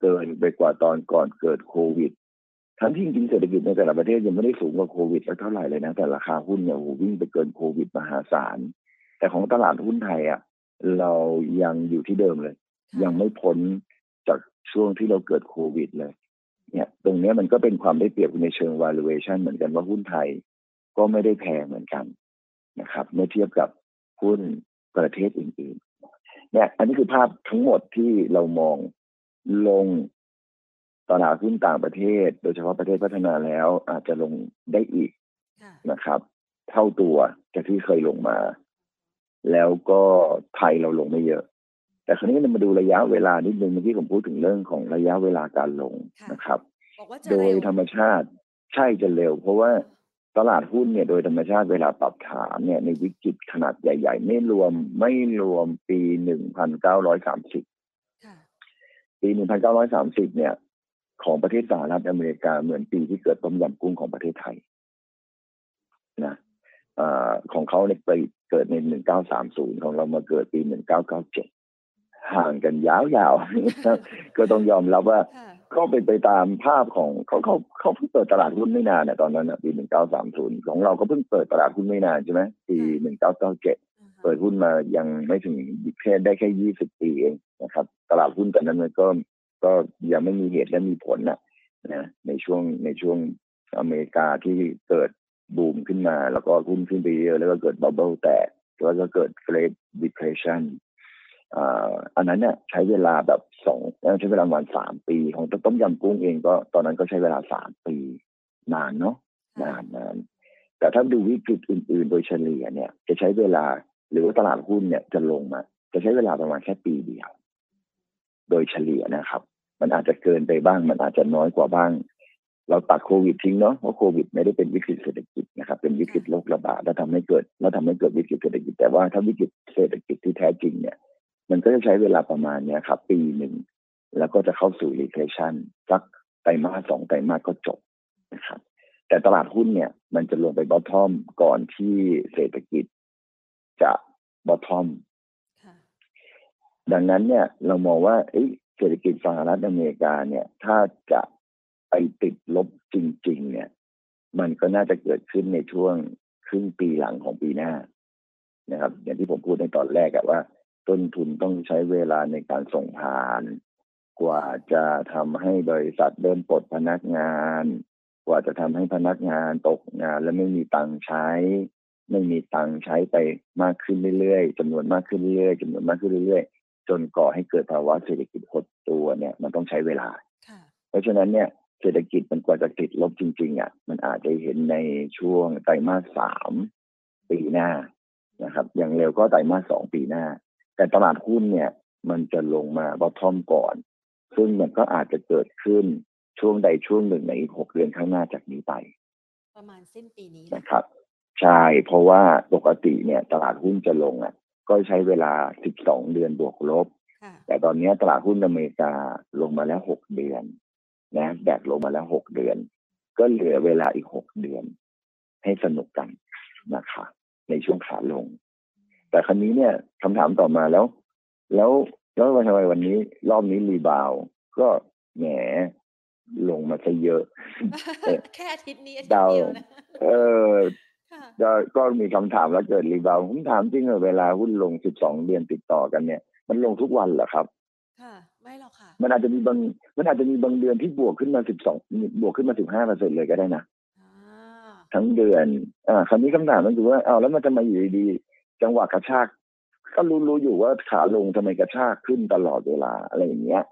เกินไปกว่าตอนก่อนเกิดโควิด ทั้งที่จริงเศรษฐกิจในแต่ละประเทศยังไม่ได้สูงกว่าโควิดเท่าไหร่เลยนะ แต่ราคาหุ้นเนี่ยโหวิ่งไปเกินโควิดมหาศาล แต่ของตลาดหุ้นไทยอะเรายังอยู่ที่เดิมเลย ยังไม่พ้นจากช่วงที่เราเกิดโควิดเลย เนี่ยตรงนี้มันก็เป็นความได้เปรียบในเชิง valuation เหมือนกันว่าหุ้นไทยก็ไม่ได้แพงเหมือนกันนะครับ เมื่อเทียบกับหุ้น ประเทศอื่นๆ เนี่ย อันนี้คือภาพทั้งหมดที่เรามองลงตลาดหุ้นต่างประเทศ โดยเฉพาะประเทศพัฒนาแล้วอาจจะลงได้อีกนะครับ เท่าตัวจากที่เคยลงมา แล้วก็ไทยเราลงไม่เยอะ แต่คราวนี้เรามาดูระยะเวลานิดนึงเมื่อกี้ผมพูดถึงเรื่องของระยะเวลาการลงนะครับ โดยธรรมชาติใช่จะเร็ว เพราะว่า ตลาดหุ้นเนี่ยโดยธรรมชาติเวลาปรับฐานเนี่ยในวิกฤตขนาดใหญ่ ๆ ไม่รวมไม่รวมปีหนึ่งพันเก้าร้อยสามสิบปีหนึ่งพันเก้าร้อยสามสิบเนี่ย ของประเทศสหรัฐอเมริกาเหมือนปีที่เกิดต้มยำกุ้งของประเทศไทยนะอของเขาเนี่ยไปเกิดในหนึ่งเก้าสามศูนย์ของเรามาเกิดปีหนึ่งเก้าเก้าเจ็ดห่างกันยาวๆก็ต้องยอมรับว่า ก็เป็นไปตามภาพของเขาเขาเขาเพิ่งเปิดตลาดหุ้นไม่นานเนี่ยตอนนั้นปีหนึ่งเก้าสามศูนย์ของเราก็เพิ่งเปิดตลาดหุ้นไม่นานใช่ไหมปีหนึ่งเก้าเก้าเจ็ดเปิดหุ้นมายังไม่ถึงแค่ได้แค่ยี่สิบปีเองนะครับ ตลาดหุ้นตอนนั้นมันก็ก็ยังไม่มีเหตุและมีผลนะนะในช่วงในช่วงอเมริกาที่เกิดบูมขึ้นมา แล้วก็หุ้นขึ้นไปเยอะแล้วก็เกิดบับเบิลแตกแล้วก็เกิด Great Depression อันนั้นเนี่ยใช้เวลาแบบสองใช้เวลาประมาณสามปี ของต้มยำกุ้งเองก็ตอนนั้นก็ใช้เวลาสามปี นานเนาะนานนานแต่ถ้าดูวิกฤตอื่น ๆ โดยเฉลี่ยเนี่ย จะใช้เวลาหรือว่าตลาดหุ้นเนี่ยจะลงมาจะใช้เวลาประมาณแค่ปีเดียว โดยเฉลี่ยนะครับ มันอาจจะเกินไปบ้าง มันอาจจะน้อยกว่าบ้าง เราตัดโควิดทิ้งเนาะเพราะโควิดไม่ได้เป็นวิกฤตเศรษฐกิจนะครับ เป็นวิกฤตโรคระบาดแล้วทำให้เกิดแล้วทำให้เกิดวิกฤตเศรษฐกิจแต่ว่าถ้าวิกฤตเศรษฐกิจที่แท้จริงเนี่ย มันก็จะใช้เวลาประมาณเนี้ยครับ ปีหนึ่ง แล้วก็จะเข้าสู่ recession สักไตรมาสสองไตรมาสก็จบนะครับ แต่ตลาดหุ้นเนี่ย มันจะลงไปบอททอมก่อนที่เศรษฐกิจจะบอททอมดังนั้นเนี่ยเรามองว่าเศรษฐกิจสหรัฐอเมริกาเนี่ย ถ้าจะไปติดลบจริง ๆ เนี่ย มันก็น่าจะเกิดขึ้นในช่วงครึ่งปีหลังของปีหน้านะครับ อย่างที่ผมพูดในตอนแรกอะว่า ต้นทุนต้องใช้เวลาในการส่งผ่าน กว่าจะทำให้บริษัทเริ่มปลดพนักงาน กว่าจะทำให้พนักงานตกงานและไม่มีตังค์ใช้ ไม่มีตังค์ใช้ไปมากขึ้นเรื่อยๆจำนวนมากขึ้นเรื่อยๆจำนวนมากขึ้นเรื่อยๆ จนก่อให้เกิดภาวะเศรษฐกิจหดตัวเนี่ยมันต้องใช้เวลา เพราะฉะนั้นเนี่ยเศรษฐกิจมันกว่าจะติดลบจริงๆอะมันอาจจะเห็นในช่วงไตรมาสสามปีหน้านะครับ อย่างเร็วก็ไตรมาสสองปีหน้า แต่ตลาดหุ้นเนี่ย มันจะลงมาบอททอมก่อน ซึ่งมันก็อาจจะเกิดขึ้นช่วงใดช่วงหนึ่งในอีกหกเดือนข้างหน้าจากนี้ไป ประมาณสิ้นปีนี้นะครับ ใช่ เพราะว่าปกติเนี่ย ตลาดหุ้นจะลงอะ ก็ใช้เวลาสิบสองเดือนบวกลบ แต่ตอนนี้ตลาดหุ้นอเมริกาลงมาแล้วหกเดือนนะแบกลงมาแล้วหกเดือน ก็เหลือเวลาอีกหกเดือน ให้สนุกกันนะคะ ในช่วงขาลง แต่ครั้นี้เนี่ยคำถามต่อมาแล้ว แล้วแล้วทำไมวันนี้รอบนี้รีบาว ก็แหมลงมาซะเยอะ แค่อาทิตย์นี้ดาวเออก็มีคำถามแล้วเกิดรีบาวผมถามจริงเหรอเวลาหุ้นลงสิบสองเดือนติดต่อกันเนี่ย มันลงทุกวันเหรอครับค่ะไม่หรอกค่ะ มันอาจจะมีบางมันอาจจะมีบางเดือนที่บวกขึ้นมาสิบสองบวกขึ้นมาสิบห้าเปอร์เซ็นเลยก็ได้นะทั้งเดือน อ่าคราวนี้คำถามมันคือว่าเอาแล้วมันจะมาอยู่ดี จังหวะกระชาก ก็รู้รู้อยู่ว่าขาลงทำไมกระชากขึ้นตลอดเวลาอะไรอย่างเงี้ย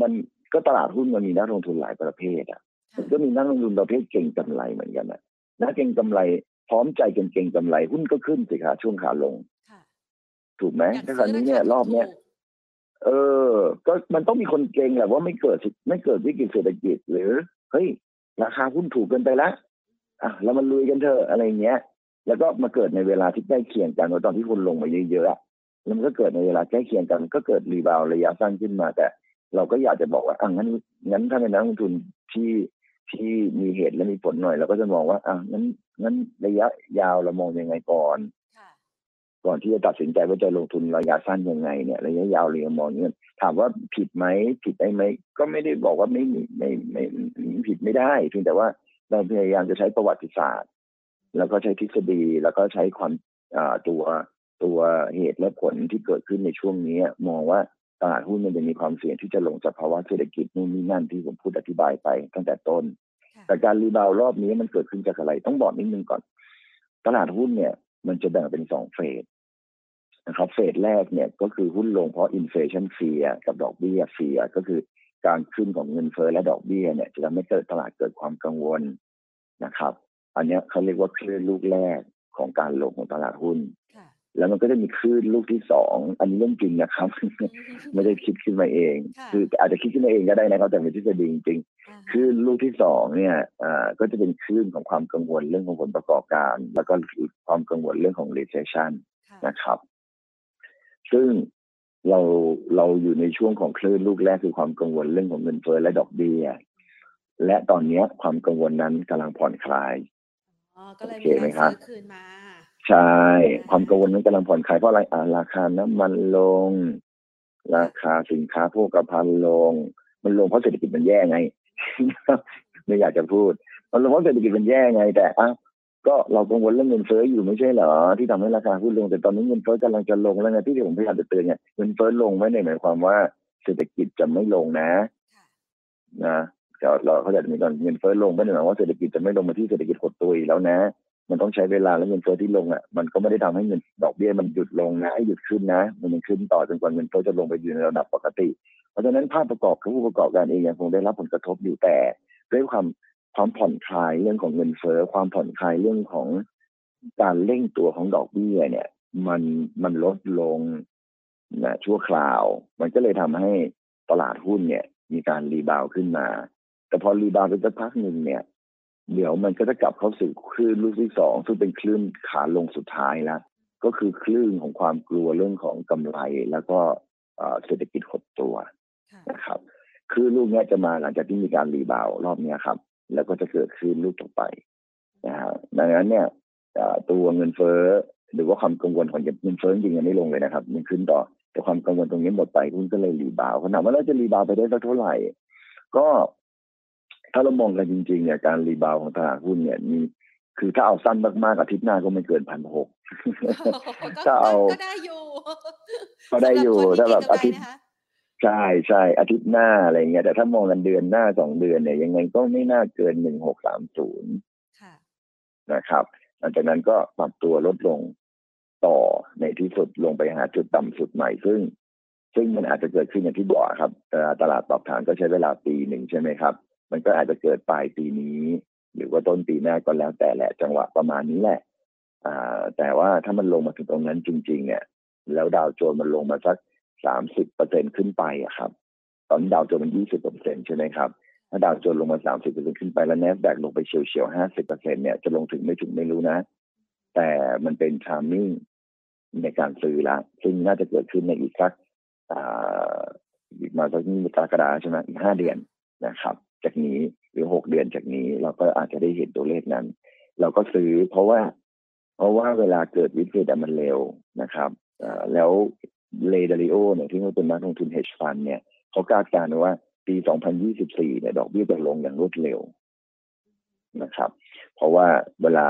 มันก็ตลาดหุ้นมันมีนักลงทุนหลายประเภทอะมันก็มีนักลงทุนประเภทเก่งกำไรเหมือนกันอะนักเก่งกำไรพร้อมใจเก่งกำไรหุ้นก็ขึ้นสิคะช่วงขาลงถูกไหมถ้าคราวนี้เนี่ยรอบเนี้ยเออ ก็มันต้องมีคนเก่งแหละว่าไม่เกิดไม่เกิดวิกฤตเศรษฐกิจหรือเฮ้ยราคาหุ้นถูกเกินไปแล้วอะแล้วมันลุยกันเถอะอะไรเงี้ย แล้วก็มาเกิดในเวลาที่ใกล้เคียงกันตอนที่คุณลงมาเยอะๆแล้วมันก็เกิดในเวลาใกล้เคียงกัน ก็เกิดรีบาวระยะสั้นขึ้นมา แต่เราก็อยากจะบอกว่าอะงั้นงั้นถ้าเป็นนักลงทุนที่ที่มีเหตุและมีผลหน่อยเราก็จะมองว่าอะงั้นงั้นระยะยาวเรามองยังไงก่อนก่อนที่จะตัดสินใจว่าจะลงทุนระยะสั้นยังไงเนี่ย ระยะยาวเรียงมองเงี้ยถามว่าผิดไหมผิดได้ไหมก็ไม่ได้บอกว่าไม่ไม่ไม่ผิดไม่ได้เพียงแต่ว่าเราพยายามจะใช้ประวัติศาสตร์ แล้วก็ใช้ทฤษฎีแล้วก็ใช้ความตัวตัวเหตุและผลที่เกิดขึ้นในช่วงนี้มองว่าตลาดหุ้นมันจะมีความเสี่ยงที่จะลงจากภาวะเศรษฐกิจนู่นนี่นั่นที่ผมพูดอธิบายไปตั้งแต่ต้น แต่การรีบาวรอบนี้มันเกิดขึ้นจากอะไร ต้องบอกนิดนึงก่อน ตลาดหุ้นเนี่ย มันจะแบ่งเป็นสองเฟสนะครับ phase แรกเนี่ยก็คือหุ้นลงเพราะ inflation fear กับดอกเบี้ย fear ก็คือการขึ้นของเงินเฟ้อและดอกเบี้ยเนี่ยจะทำให้เกิดตลาดเกิดความกังวลนะครับ อันนี้เขาเรียกว่าคลื่นลูกแรกของการลงของตลาดหุ้น แล้วมันก็จะมีคลื่นลูกที่สองอันนี้เรื่องจริงนะครับ ไม่ได้คิดขึ้นมาเอง คืออาจจะคิดขึ้นมาเองก็ได้นะครับแต่เป็นทฤษฎีจริงๆคลื่นลูกที่สองเนี่ยก็จะเป็นคลื่นของความกังวลเรื่องของผลประกอบการ แล้วก็ความกังวลเรื่องของ recession นะครับ ซึ่งเราเราอยู่ในช่วงของคลื่นลูกแรกคือความกังวลเรื่องของเงินเฟ้อและดอกเบี้ยและตอนนี้ความกังวลนั้นกำลังผ่อนคลาย ก็เลยมีการซื้อคืนมา ใช่ ความกังวลนั้นกำลังผ่อนคลายเพราะอะไรอ่าราคาน้ำมันลง ราคาสินค้าโภคภัณฑ์ลง มันลงเพราะเศรษฐกิจมันแย่ไง ไม่อยากจะพูด มันลงเพราะเศรษฐกิจมันแย่ไง แต่อะก็เรากังวลเรื่องเงินเฟ้ออยู่ไม่ใช่เหรอ ที่ทำให้ราคาหุ้นลงแต่ตอนนี้เงินเฟ้อกำลังจะลงแล้วไงที่ผมพยายามจะเตือนเนี่ยเงินเฟ้อลงไม่ได้หมายความว่าเศรษฐกิจจะไม่ลงนะนะ เราเขาจะมีก่อนเงินเฟ้อลงไม่ได้หมายว่าเศรษฐกิจจะไม่ลงมาที่เศรษฐกิจหดตัวอีกแล้วนะ มันต้องใช้เวลาแล้วเงินเฟ้อที่ลงอะมันก็ไม่ได้ทำให้เงินดอกเบี้ยมันหยุดลงนะหยุดขึ้นนะ มันยังขึ้นต่อจนกว่าเงินเฟ้อจะลงไปอยู่ในระดับปกติ เพราะฉะนั้นผลประกอบการของผู้ประกอบการเองยังคงได้รับผลกระทบอยู่แต่ ด้วยความความผ่อนคลายเรื่องของเงินเฟ้อความผ่อนคลายเรื่องของการเร่งตัวของดอกเบี้ยเนี่ย มันมันลดลงนะชั่วคราว มันก็เลยทำให้ตลาดหุ้นเนี่ย มีการ rebound ขึ้นมา แต่พอ rebound ไปสักพักหนึ่งเนี่ย เดี๋ยวมันก็จะกลับเข้าสู่คลื่นลูกที่สองซึ่งเป็นคลื่นขาลงสุดท้ายแล้วก็คือคลื่นของความกลัวเรื่องของกำไร แล้วก็เศรษฐกิจหดตัวนะครับคลื่นลูกนี้จะมาหลังจากที่มีการ rebound รอบนี้ครับ แล้วก็จะเกิดคลื่นลูกต่อไปนะฮะดังนั้นเนี่ยตัวเงินเฟ้อหรือว่าความกังวลของเงินเฟ้อจริงๆยังไม่ลงเลยนะครับยังขึ้นต่อแต่ความกังวลตรงนี้หมดไปหุ้นก็เลย rebound ขนาดว่าเราจะ rebound ไปได้สักเท่าไหร่ ก็ ถ้าเรามองกันจริงๆเนี่ยการ rebound ของตลาดหุ้นเนี่ยมีคือถ้าเอาสั้นมากๆอาทิตย์หน้าก็ไม่เกินพันหกถ้าเอาก็ได้อยู่ก็ได้อยู่ถ้าแบบอาทิตย์ใช่ใช่อาทิตย์หน้าอะไรเงี้ยแต่ถ้ามองกันเดือนหน้าสองเดือนเนี่ยยังไงก็ไม่น่าเกินหนึ่งหกสามศูนย์นะครับหลังจากนั้นก็ปรับตัวลดลงต่อในที่สุดลงไปหาจุดต่ำสุดใหม่ซึ่ง ซึ่งมันอาจจะเกิดขึ้นอย่างที่บอกครับตลาดตอบฐานก็ใช้เวลาปีหนึ่งใช่ไหมครับ มันก็อาจจะเกิดปลายปีนี้ หรือว่าต้นปีหน้าก็แล้วแต่แหละ จังหวะประมาณนี้แหละอ่าแต่ว่าถ้ามันลงมาถึงตรงนั้นจริง ๆ เนี่ย แล้วดาวโจนมันลงมาสักสามสิบเปอร์เซ็นขึ้นไปอะครับ ตอนดาวโจนมันยี่สิบเปอร์เซ็นใช่ไหมครับถ้าดาวโจนลงมาสามสิบเปอร์เซ็นขึ้นไปแล้วแนสแบกลงไปเฉียวๆห้าสิบเปอร์เซ็นเนี่ยจะลงถึงไม่ถึงไม่รู้นะ แต่มันเป็นทามมิ่งในการซื้อละ ซึ่งน่าจะเกิดขึ้นในอีกสักอีกมาสักนี้กรกฎาใช่ไหมอีกห้าเดือนนะครับ จากนี้หรือหกเดือนจากนี้ เราก็อาจจะได้เห็นตัวเลขนั้น เราก็ซื้อเพราะว่า เพราะว่าเวลาเกิดวิกฤตมันเร็วนะครับแล้วเลดาริโอเนี่ยที่เขาเป็นนักลงทุนเฮดฟันเนี่ยเขาคาดการณ์ว่าปี 2024 เนี่ย ดอกเบี้ยจะลงอย่างรวดเร็วนะครับ เพราะว่าเวลา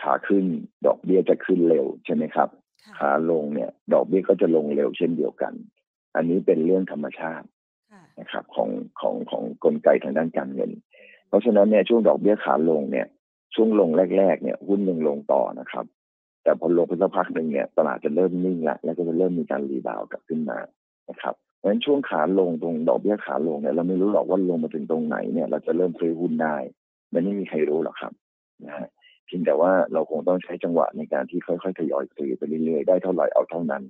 ขาขึ้นดอกเบี้ยจะขึ้นเร็วใช่ไหมครับ ขาลงเนี่ย ดอกเบี้ยก็จะลงเร็วเช่นเดียวกัน อันนี้เป็นเรื่องธรรมชาติ นะครับของของของกลไกทางด้านการเงิน เพราะฉะนั้นเนี่ยช่วงดอกเบี้ยขาลงเนี่ย ช่วงลงแรก ๆ เนี่ยหุ้นยังลงต่อนะครับ แต่พอลงไปสักพักหนึ่งเนี่ยตลาดจะเริ่มนิ่งละแล้วก็จะเริ่มมีการรีบาวกลับขึ้นมานะครับเพราะฉะนั้นช่วงขาลงตรงดอกเบี้ยขาลงเนี่ยเราไม่รู้หรอกว่าลงมาถึงตรงไหนเนี่ย เราจะเริ่มซื้อหุ้นได้มันไม่มีใครรู้หรอกครับนะฮะเพียงแต่ว่าเราคงต้องใช้จังหวะในการที่ค่อยๆทยอยซื้อไปเรื่อยๆได้เท่าไหร่เอาเท่านั้น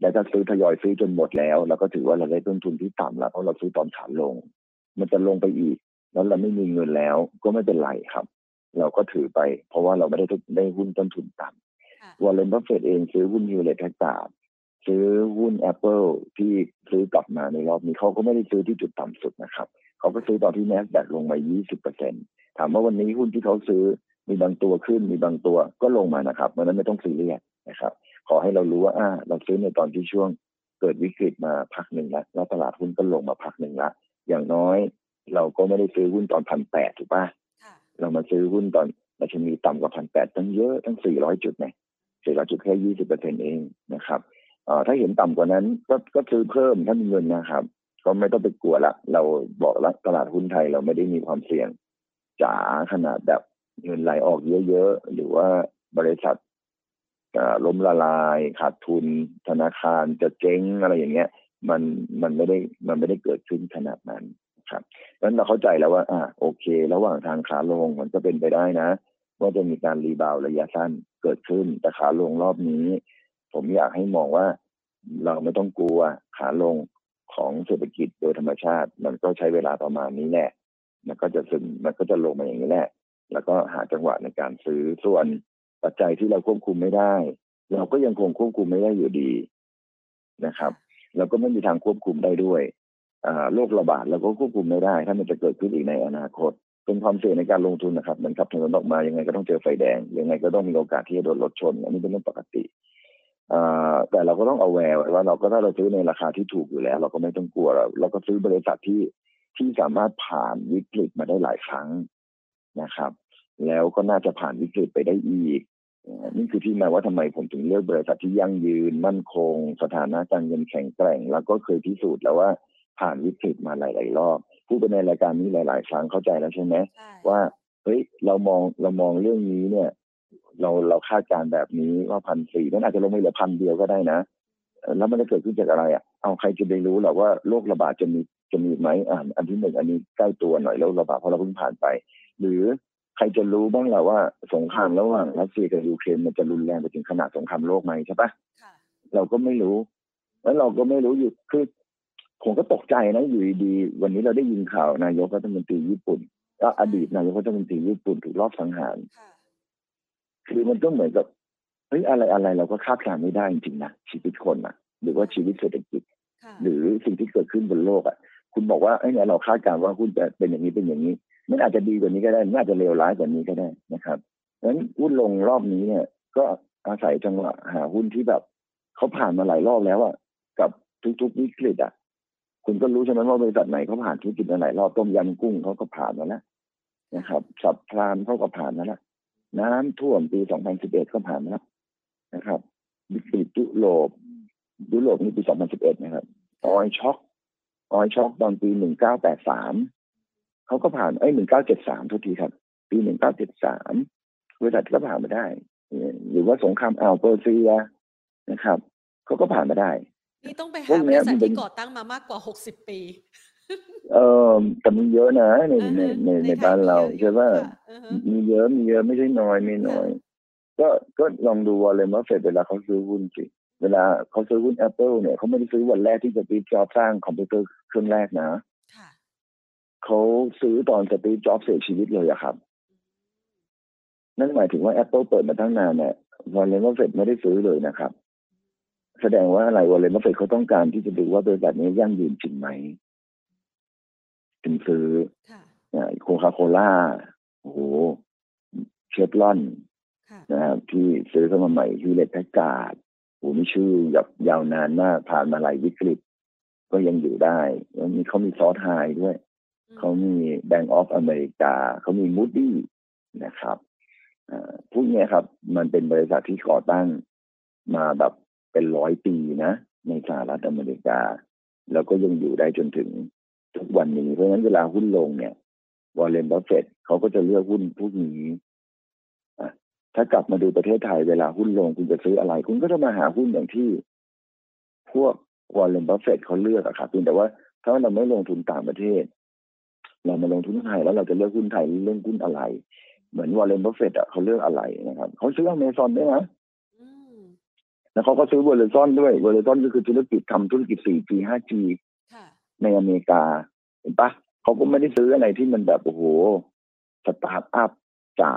และถ้าซื้อทยอยซื้อจนหมดแล้วเราก็ถือว่าเราได้ต้นทุนที่ต่ำแล้วเพราะเราซื้อตอนขาลง มันจะลงไปอีก แล้วเราไม่มีเงินแล้วก็ไม่เป็นไรครับ เราก็ถือไป เพราะว่าเราไม่ได้ได้หุ้นต้นทุนต่ำ Warren Buffett เองซื้อหุ้น Hewlett-Packard ซื้อหุ้น Apple ที่ซื้อกลับมาในรอบนี้เขาก็ไม่ได้ซื้อที่จุดต่ำสุดนะครับเขาก็ซื้อตอนที่ n สแ s กลงมา 20%ถามว่าวันนี้หุ้นที่เขาซื้อมีบางตัวขึ้นมีบางตัวก็ลงมานะครับเพราะนั้นไม่ต้องซีเรียสนะครับ ขอให้เรารู้ว่าอ่าเราซื้อในตอนที่ช่วงเกิดวิกฤตมาพักหนึ่งแล้วแล้วตลาดหุ้นก็ลงมาพักหนึ่งละอย่างน้อยเราก็ไม่ได้ซื้อหุ้นตอนพันแปดถูกปะเรามาซื้อหุ้นตอนมันจะมีต่ำกว่าพันแปดตั้งเยอะตั้งสี่ร้อยจุดไงสี่ร้อยจุดแค่ยี่สิบเปอร์เซ็นเองนะครับอ่าถ้าเห็นต่ำกว่านั้นก็ก็ซื้อเพิ่มถ้ามีเงินนะครับ ก็ไม่ต้องไปกลัวละเราบอกแล้วตลาดหุ้นไทยเราไม่ได้มีความเสี่ยงจ๋าขนาดแบบเงินไหลออกเยอะๆหรือว่าบริษัท ล้มละลายขาดทุน ธนาคารจะเจ๊งอะไรอย่างเงี้ย มันมันไม่ได้มันไม่ได้เกิดขึ้นขนาดนั้นครับดังนั้นเราเข้าใจแล้วว่า อ่าโอเค ระหว่างทางขาลงมันก็เป็นไปได้นะว่าจะมีการรีบาวระยะสั้นเกิดขึ้น แต่ขาลงรอบนี้ ผมอยากให้มองว่าเราไม่ต้องกลัวขาลงของเศรษฐกิจโดยธรรมชาติ มันก็ใช้เวลาประมาณนี้แหละมันก็จะซึมมันก็จะลงมาอย่างนี้แหละ แล้วก็หาจังหวะในการซื้อส่วน ปัจจัยที่เราควบคุมไม่ได้ เราก็ยังคงควบคุมไม่ได้อยู่ดีนะครับเราก็ไม่มีทางควบคุมได้ด้วยโรคระบาดเราก็ควบคุมไม่ได้ ถ้ามันจะเกิดขึ้นอีกในอนาคต เป็นความเสี่ยงในการลงทุนนะครับมันขับถนนออกมายังไงก็ต้องเจอไฟแดงยังไงก็ต้องมีโอกาสที่จะโดนรถชนอันนี้เป็นเรื่องปกติแต่เราก็ต้องเอาแวร์ว่าเราก็ถ้าเราซื้อในราคาที่ถูกอยู่แล้ว เราก็ไม่ต้องกลัวเราก็ซื้อบริษัทที่ที่สามารถผ่านวิกฤตมาได้หลายครั้งนะครับ แล้วก็น่าจะผ่านวิกฤตไปได้อีก นี่คือที่มาว่าทำไมผมถึงเลือกบริษัทที่ยั่งยืน มั่นคง สถานะการเงินแข็งแกร่ง แล้วก็เคยพิสูจน์แล้วว่าผ่านวิกฤตมาหลาย ๆ รอบผู้เป็นในรายการนี้หลาย ๆ ครั้งเข้าใจแล้วใช่ไหมว่าเฮ้ยเรามองเรามองเรื่องนี้เนี่ย เราเราคาดการแบบนี้ว่าพันสี่นั่นอาจจะลงไปเหลือพันเดียวก็ได้นะแล้วมันจะเกิดขึ้นจากอะไรอะเอาใครจะไปรู้หรอว่าโรคระบาดจะมีจะมีไหมอ่าอันที่หนึ่งอันนี้ใกล้ตัวหน่อยแล้วระบาดเพราะเราเพิ่งผ่านไป หรือ ใครจะรู้บ้างล่ะว่าสงครามระหว่างรัสเซียกับยูเครนมันจะรุนแรงไปถึงขนาดสงครามโลกไหมใช่ปะเราก็ไม่รู้ แล้วเราก็ไม่รู้อยู่คือผมก็ตกใจนะอยู่ดีวันนี้เราได้ยินข่าวนายกรัฐมนตรีญี่ปุ่นก็อดีตนายกรัฐมนตรีญี่ปุ่นถูกรอบสังหารคือมันก็เหมือนกับเฮ้ยอะไรอะไรเราก็คาดการณ์ไม่ได้จริงๆนะชีวิตคนอะหรือว่าชีวิตเศรษฐกิจ หรือสิ่งที่เกิดขึ้นบนโลกอะ คุณบอกว่าไอ้เนี่ยเราคาดการณ์ว่าคุณจะเป็นอย่างนี้เป็นอย่างนี้ มันอาจจะดีกว่านี้ก็ได้มันอาจจะเลวร้ายกว่านี้ก็ได้นะครับเพราะฉะนั้นหุ้นลงรอบนี้เนี่ย ก็อาศัยจังหวะหาหุ้นที่แบบเขาผ่านมาหลายรอบแล้วอะกับทุกๆวิกฤตอะคุณก็รู้ใช่ไหมว่าบริษัทไหนเขาผ่านธุรกิจมาหลายรอบต้มยำกุ้งเขาก็ผ่านมาแล้วนะครับ subprime เขาก็ผ่านมาแล้วน้ำท่วมปี2011ก็ผ่านมาแล้วนะครับวิกฤตยุโรปยุโรปนี่ปี2011นะครับ oil shock oil shock ตอนปี1983เขาก็ผ่านเอ้ย1973โทษทีครับ ปี1973บริษัทก็ผ่านมาได้ หรือว่าสงครามอ่าวเปอร์เซียนะครับเขาก็ผ่านมาได้ นี่ต้องไปหาบริษัทที่ก่อตั้งมามากกว่า60ปี เออแต่มีเยอะนะในในในในบ้านเราใช่ป่ะมีเยอะมีเยอะไม่ใช่น้อยไม่น้อย ก็ก็ลองดู Warren Buffett เวลาเขาซื้อหุ้นสิเวลาเขาซื้อหุ้น Apple เนี่ยเขาไม่ได้ซื้อวันแรกที่ Steve Jobs สร้างคอมพิวเตอร์เครื่องแรกนะ เขาซื้อตอน Steve Jobs เสียชีวิตเลยอะครับ นั่นหมายถึงว่า Apple เปิดมาตั้งนานเนี่ย Warren Buffett ไม่ได้ซื้อเลยนะครับ แสดงว่าอะไร Warren Buffett เขาต้องการที่จะดูว่าบริษัทนี้ยั่งยืนจริงไหมถึงซื้อ Coca-Cola โอ้โหเชฟลอนนะครับที่ซื้อเข้ามาใหม่ Hewlett-Packard โอ้นี่ชื่อแบบยาวนานมากผ่านมาหลายวิกฤต ก็ยังอยู่ได้แล้วมีเขามีซอสไฮด้วย เขามี Bank of America เขามี Moody's นะครับพวกนี้ครับ มันเป็นบริษัทที่ก่อตั้งมาแบบเป็นร้อยปีนะ ในสหรัฐอเมริกา แล้วก็ยังอยู่ได้จนถึงทุกวันนี้ เพราะฉะนั้นเวลาหุ้นลงเนี่ย Warren Buffett เขาก็จะเลือกหุ้นพวกนี้ถ้ากลับมาดูประเทศไทยเวลาหุ้นลงคุณจะซื้ออะไร คุณก็จะมาหาหุ้นอย่างที่ พวก Warren Buffett เขาเลือกอะครับเพียงแต่ว่าถ้าเราไม่ลงทุนต่างประเทศ เรามาลงทุนไทยแล้วเราจะเลือกหุ้นไทยเลือกหุ้นอะไร เหมือน Warren Buffett อะเขาเลือกอะไรนะครับเขาซื้ออเมซอนด้วยนะแล้วเขาก็ซื้อ Verizon ด้วย Verizon ก็คือธุรกิจทำธุรกิจ 4G 5G ในอเมริกา เห็นปะเขาก็ไม่ได้ซื้ออะไรที่มันแบบโอ้โหสตาร์ทอัพจ๋า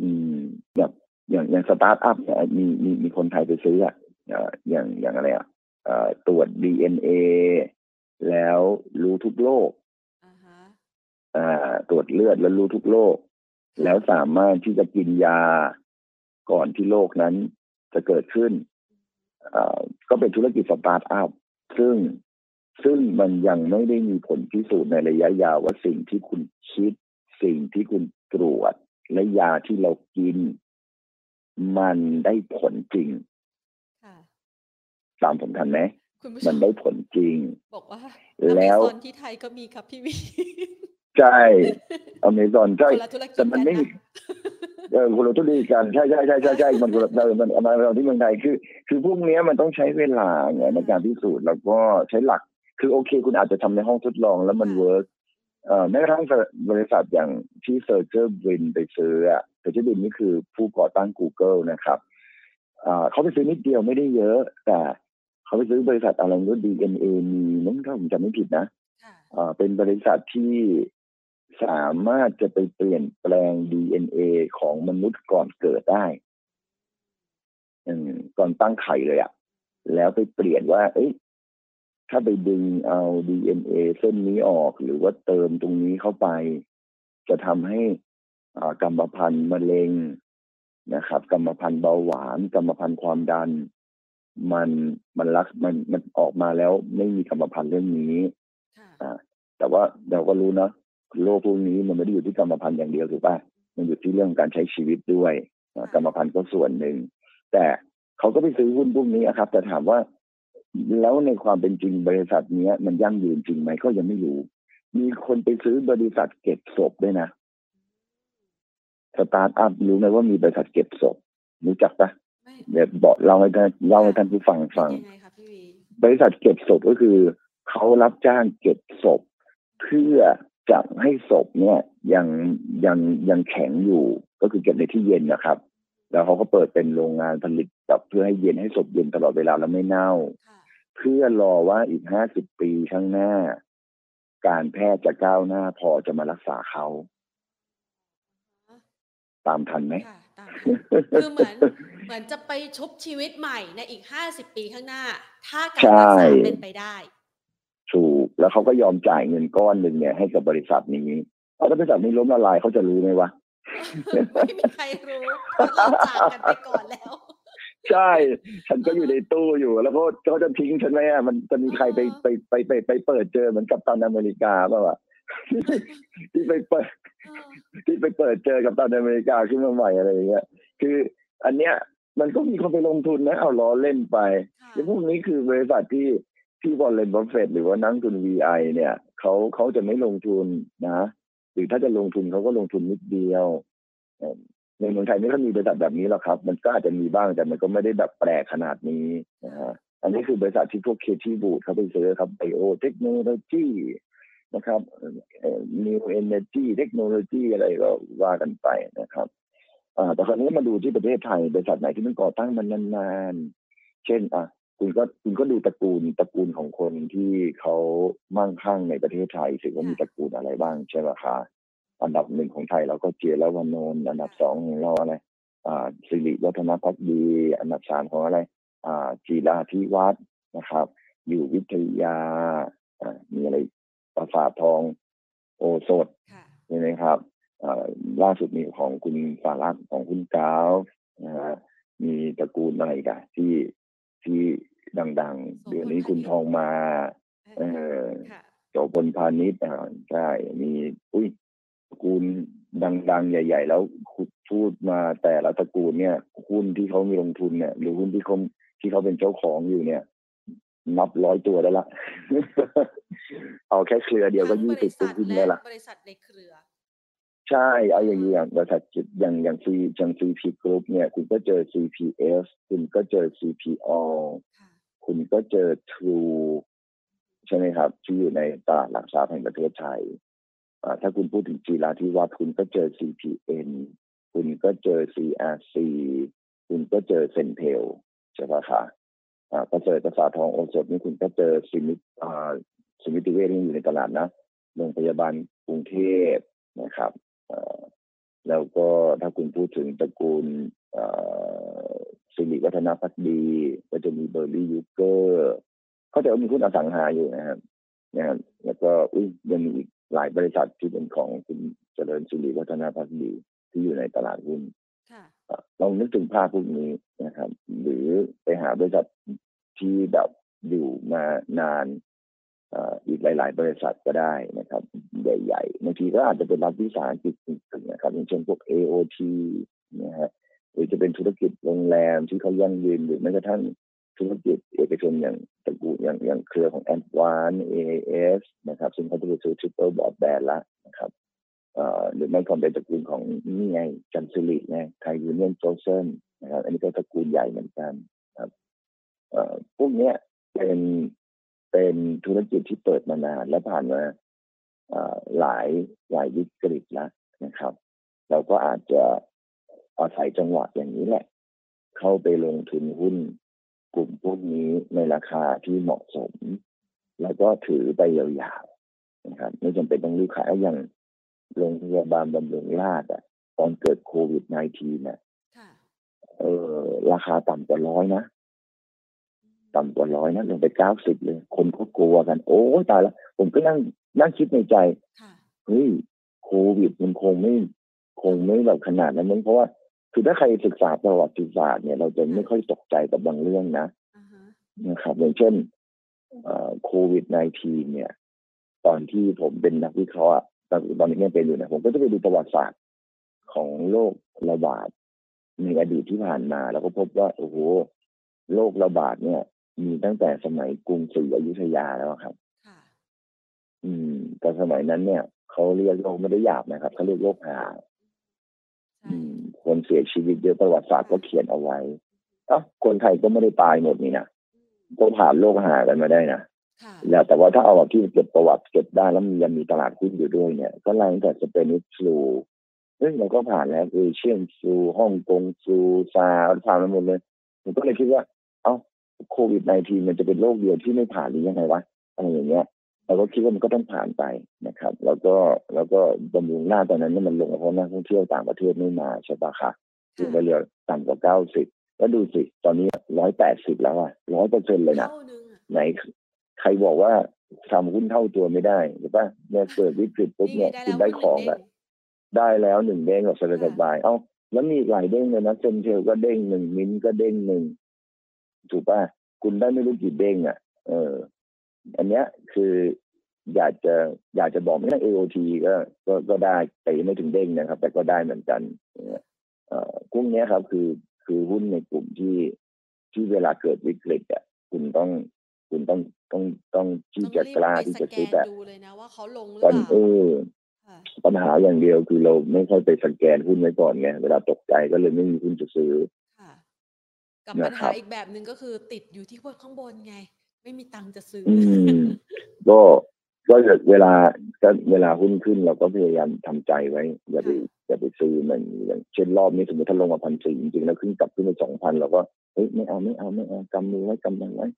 อืมแบบอย่างอย่างสตาร์ทอัพเนี่ยมีมีมีคนไทยไปซื้ออะอย่างอย่างอะไรอะตรวจดีเอ็นเอแล้วรู้ทุกโรคอ่า ตรวจเลือดแล้วรู้ทุกโรคแล้วสามารถที่จะกินยาก่อนที่โรคนั้นจะเกิดขึ้นก็เป็นธุรกิจสตาร์ทอัพซึ่งซึ่งมันยังไม่ได้มีผลพิสูจน์ในระยะยาวว่าสิ่งที่คุณคิด สิ่งที่คุณตรวจและยาที่เรากิน มันได้ผลจริงตามผมทันไหมมันได้ผลจริง บอกว่าแล้วที่ไทยก็มีครับพี่วี ใช่อเมซอนใช่แต่มันไม่เออคนละธุรกิจกันใช่ใช่ใช่ใช่ใช่มันคนละเรามันมาเราที่เมืองไทยคือ คือพวกนี้มันต้องใช้เวลาไงในการพิสูจน์แล้วก็ใช้หลัก คือโอเค คุณอาจจะทำในห้องทดลองแล้วมัน work แม้กระทั่งบริษัทอย่างที่ Sergey Brin ไปซื้ออะ Sergey Brin นี่คือผู้ก่อตั้ง Google นะครับเขาไปซื้อนิดเดียวไม่ได้เยอะ แต่เขาไปซื้อบริษัทอะไรก็ดีเอ็นเอมีนั่นถ้าผมจำไม่ผิดนะเป็นบริษัทที่ สามารถจะไปเปลี่ยนแปลง DNA ของมนุษย์ก่อนเกิดได้ก่อนตั้งไข่เลยอะแล้วไปเปลี่ยนว่า เอ้ยถ้าไปดึงเอา DNA เส้นนี้ออกหรือว่าเติมตรงนี้เข้าไป จะทำให้กรรมพันธุ์มะเร็งนะครับ กรรมพันธุ์เบาหวาน กรรมพันธุ์ความดัน มันมันรักมันมันออกมาแล้วไม่มีกรรมพันธุ์เรื่องนี้แต่ว่าเราก็รู้นะ โรคพวกนี้มันไม่ได้อยู่ที่กรรมพันธุ์อย่างเดียวถูกป่ะมันอยู่ที่เรื่องการใช้ชีวิตด้วยกรรมพันธุ์ก็ส่วนหนึ่ง แต่เขาก็ไปซื้อหุ้นพวกนี้ครับ แต่ถามว่า แล้วในความเป็นจริงบริษัทนี้มันยั่งยืนจริงไหมก็ยังไม่รู้ มีคนไปซื้อบริษัทเก็บศพด้วยนะสตาร์ทอัพรู้ไหมว่ามีบริษัทเก็บศพรู้จักปะเดี๋ยวบอกเล่าให้ท่านเล่าให้ท่านผู้ฟังฟังบริษัทเก็บศพก็คือเขารับจ้างเก็บศพ เพื่อ จะให้ศพเนี่ยยังยังยังแข็งอยู่ก็คือเก็บในที่เย็นนะครับ แล้วเขาก็เปิดเป็นโรงงานผลิตแบบเพื่อให้เย็นให้ศพเย็นตลอดเวลาแล้วไม่เน่า เพื่อรอว่าอีกห้าสิบปีข้างหน้า การแพทย์จะก้าวหน้าพอจะมารักษาเขาตามทันไหมคือเหมือนเหมือนจะไปชุบชีวิตใหม่ในอีกห้าสิบปีข้างหน้า ถ้าการรักษาเป็นไปได้ ถูกแล้วเขาก็ยอมจ่ายเงินก้อนหนึ่งเนี่ยให้กับบริษัทนี้เอาถ้าบริษัทนี้ล้มละลายเขาจะรู้ไหมวะไม่มีใครรู้เราจากกันไปก่อนแล้ว ใช่ ฉันก็อยู่ในตู้อยู่ แล้วก็เขาจะทิ้งฉันไหมอะมันจะมีใครไปไปไปไปไปเปิดเจอเหมือนกับตอนอเมริกาป่าวะที่ไปเปิด ที่ไปเปิดเจอกับตอนอเมริกาขึ้นมาใหม่อะไรอย่างเงี้ยคืออันเนี้ยมันก็มีคนไปลงทุนนะเอาล้อเล่นไปแล้วพวกนี้คือบริษัทที่ ที่ Warren Buffett หรือว่านักลงทุน VI เนี่ยเขาเขาจะไม่ลงทุนนะ หรือถ้าจะลงทุนเขาก็ลงทุนนิดเดียวในเมืองไทยไม่ค่อยมีบริษัทแบบนี้หรอกครับ มันก็อาจจะมีบ้างแต่มันก็ไม่ได้แบบแปลกขนาดนี้นะฮะอันนี้คือบริษัทที่พวก Cathie Wood เขาไปซื้อครับ biotechnology นะครับ new energy technology อะไรก็ว่ากันไปนะครับแต่คราวนี้มาดูที่ประเทศไทยบริษัทไหนที่มันก่อตั้งมันนานๆ เช่นอะ คุณก็คุณก็ดูตระกูลตระกูลของคนที่เขามั่งคั่งในประเทศไทยสิว่ามีตระกูลอะไรบ้างใช่ไหมคะอันดับหนึ่งของไทยเราก็เจียแล้ววันโนนอันดับสองของเราอะไรอ่าสิริวัฒนพักดีอันดับสามของอะไร อ่าจีราธิวัฒนะครับ อยู่วิทยาอ่ามีอะไรประสาททองโอสดใช่ไหมครับล่าสุดมีของคุณสารักของคุณกาวนะฮะมีตระกูลอะไรกันที่ที่ ดัง ๆ เดี๋ยวนี้คุณทองมา เออโจบนพาณิชย์ใช่มีอุ้ยตระกูลดัง ๆ ใหญ่ ๆ แล้วขุดพูดมาแต่ละตระกูลเนี่ยหุ้นที่เขามีลงทุนเนี่ย หรือหุ้นที่เขาที่เขาเป็นเจ้าของอยู่เนี่ย นับร้อยตัวได้ละ เอาแค่เครือเดียวก็ยี่สิบตัวขึ้นได้ละบริษัทในเครือ ใช่เอาอย่างนี้อย่างบริษัทอย่างอย่างซีอย่างซีพีกรุ๊ปเนี่ย คุณก็เจอ CPF คุณก็เจอ CPALL คุณก็เจอ True ใช่ไหมครับ ที่อยู่ในตลาดหลักทรัพย์แห่งประเทศไทยถ้าคุณพูดถึงจิราธิวัฒน์คุณก็เจอ CPN คุณก็เจอ CRC คุณก็เจอ CENTEL ใช่ไหมคะประเสริฐปราสาททองโอสถนี่คุณก็เจอซิมิซิมิติเวชที่อยู่ในตลาดนะโรงพยาบาลกรุงเทพนะครับแล้วก็ถ้าคุณพูดถึงตระกูล สิริวัฒนภักดีก็จะมีเบอร์ลี่ยุคเกอร์เขาจะมีหุ้นอสังหาอยู่นะครับนะครับแล้วก็อุ้ยยังมีอีกหลายบริษัทที่เป็นของคุณเจริญสิริวัฒนภักดีที่อยู่ในตลาดหุ้นลองนึกถึงภาพพวกนี้นะครับ หรือไปหาบริษัทที่แบบอยู่มานานอีกหลาย ๆ บริษัทก็ได้นะครับ ใหญ่ๆบางทีก็อาจจะเป็นรัฐวิสาหกิจจริงๆนะครับอย่างเช่นพวก AOT นะฮะ หรือจะเป็นธุรกิจโรงแรมที่เขายั่งยืนหรือแม้กระทั่งธุรกิจเอกชนอย่างตระกูลอย่างอย่างเครือของแอดวานซ์ AIS นะครับ ซึ่งเขาจะไปซื้อ Triple Broadband ละนะครับหรือไม่ก็เป็นตระกูลของนี่ไงจันซิลิไงไทยยูเนียนโจเซนนะครับ อันนี้ก็ตระกูลใหญ่เหมือนกันครับพวกเนี้ยเป็นเป็นธุรกิจที่เปิดมานานและผ่านมาหลายหลายวิกฤตแล้วนะครับ เราก็อาจจะ อาศัยจังหวะอย่างนี้แหละ เข้าไปลงทุนหุ้น กลุ่มพวกนี้ในราคาที่เหมาะสม แล้วก็ถือไปยาวๆนะครับ ไม่จำเป็นต้องรีบขายอย่างโรงพยาบาลบำรุงราษฎร์อะตอนเกิดโควิด -19 น่ะค่ะเออราคาต่ำกว่าร้อยนะต่ำกว่าร้อยนะลงไปเก้าสิบเลย คนก็กลัวกัน โอ้ยตายแล้วผมก็นั่งนั่งคิดในใจค่ะเฮ้ยโควิดมันคงไม่ คงไม่แบบขนาดนั้นมั้งเพราะว่า คือถ้าใครศึกษาประวัติศาสตร์เนี่ยเราจะไม่ค่อยตกใจกับบางเรื่องนะอ่าฮะนะครับอย่างเช่นโควิด -19 เนี่ย ตอนที่ผมเป็นนักวิเคราะห์อะตอนตอนนี้ยังเป็นอยู่นะผมก็จะไปดูประวัติศาสตร์ของโรคระบาดในอดีตที่ผ่านมา แล้วก็พบว่าโอ้โหโรคระบาดเนี่ย มีตั้งแต่สมัยกรุงศรีอยุธยาแล้วครับค่ะอืมแต่สมัยนั้นเนี่ยเขาเรียกโรคไม่ได้หยาบนะครับเขาเรียกโรคหาใช่อืม คนเสียชีวิตเยอะประวัติศาสตร์ก็เขียนเอาไว้เอ้าคนไทยก็ไม่ได้ตายหมดนี่นะอืมก็ผ่านโรคหากันมาได้นะค่ะแล้วแต่ว่าถ้าเอาที่เก็บประวัติเก็บได้แล้วมียังมีตลาดหุ้นอยู่ด้วยเนี่ย ก็ไล่ตั้งแต่สเปนิชฟลูเฮ้ยเราก็ผ่านแล้วเอเชียนฟลูฮ่องกงฟลูซาร์ผ่านมาหมดเลยผมก็เลยคิดว่า เอ้าโควิด -19 มันจะเป็นโรคเดียวที่ไม่ผ่านหรือยังไงวะอะไรอย่างเงี้ย เราก็คิดว่ามันก็ต้องผ่านไปนะครับ แล้วก็แล้วก็บำรุงหน้าตอนนั้นเนี่ยมันลงเพราะนักท่องเที่ยวต่างประเทศไม่มาใช่ปะคะถึงไปเหลือต่ำกว่าเก้าสิบแล้วดูสิ ตอนนี้ร้อยแปดสิบแล้วอะร้อยเปอร์เซ็นเลยนะเท่านึงอะไหนใครบอกว่าทำหุ้นเท่าตัวไม่ได้หรือป่ะเนี่ยเกิดวิกฤตปุ๊บเนี่ยคุณได้ของแล้อะได้แล้วหนึ่งเด้งกับสบายสบายๆเอ้าแล้วมีอีกหลายเด้งเลยนะเซนเทลก็เด้งหนึ่งมินก็เด้งหนึ่งถูกป่ะคุณได้ไม่รู้กี่เด้งอะ เออ อันเนี้ยคืออยากจะอยากจะบอกไม่ใช่ AOT ก็ก็ก็ได้แต่ยังไม่ถึงเด้งนะครับ แต่ก็ได้เหมือนกันเนี่ยเอ่อพวกเนี้ยครับคือคือหุ้นในกลุ่มที่ที่เวลาเกิดวิกฤตอะคุณต้องคุณต้องต้องต้องที่จะกล้าที่จะซื้อต้แต่งรีบไปสแกนดูเลยนะว่าเขาลงหรือตอนเปล่าเออค่ะปัญหาอย่างเดียวคือเราไม่ค่อยไปสแกนหุ้นไว้ก่อนไงเวลาตกใจก็เลยไม่มีหุ้นจะซื้อค่ะกับนะปัญครัหาบอีกแบบหนึ่งก็คือติดอยู่ที่พวกข้างบนไง ไม่มีตังค์จะซื้ออืมก็ก็เวลาก็เวลาหุ้นขึ้นเราก็พยายามทำใจไว้ อย่าไปอย่าไปซื้อมันอย่างเช่นรอบนี้สมมติถ้าลงมาพันสี่จริงๆแล้วขึ้นกลับขึ้นไปสองพันเราก็เฮ้ยไม่เอาไม่เอาไม่เอากำมือไว้กำมือไว้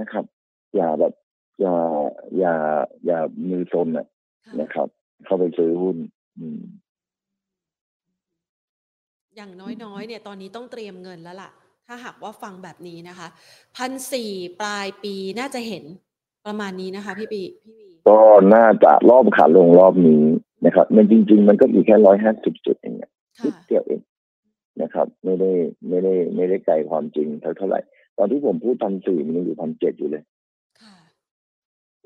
นะครับ อย่าแบบอย่าอย่าอย่ามือซนอะค่ะนะครับ เข้าไปซื้อหุ้น อืมอย่างน้อยๆเนี่ยตอนนี้ต้องเตรียมเงินแล้วล่ะ ถ้าหากว่าฟังแบบนี้นะคะพันสี่ปลายปีน่าจะเห็นประมาณนี้นะคะ พี่ปีพี่วีก็น่าจะรอบขาลงรอบนี้นะครับมันจริง ๆ มันก็อยู่แค่ร้อยห้าสิบจุดเองอะนิค่ะดเดียวเองนะครับ ไม่ได้ไม่ได้ไม่ได้ไกลความจริงเท่าเท่าไหร่ ตอนที่ผมพูดพันสี่มันยังอยู่พันเจ็ดอยู่เลยค่ะ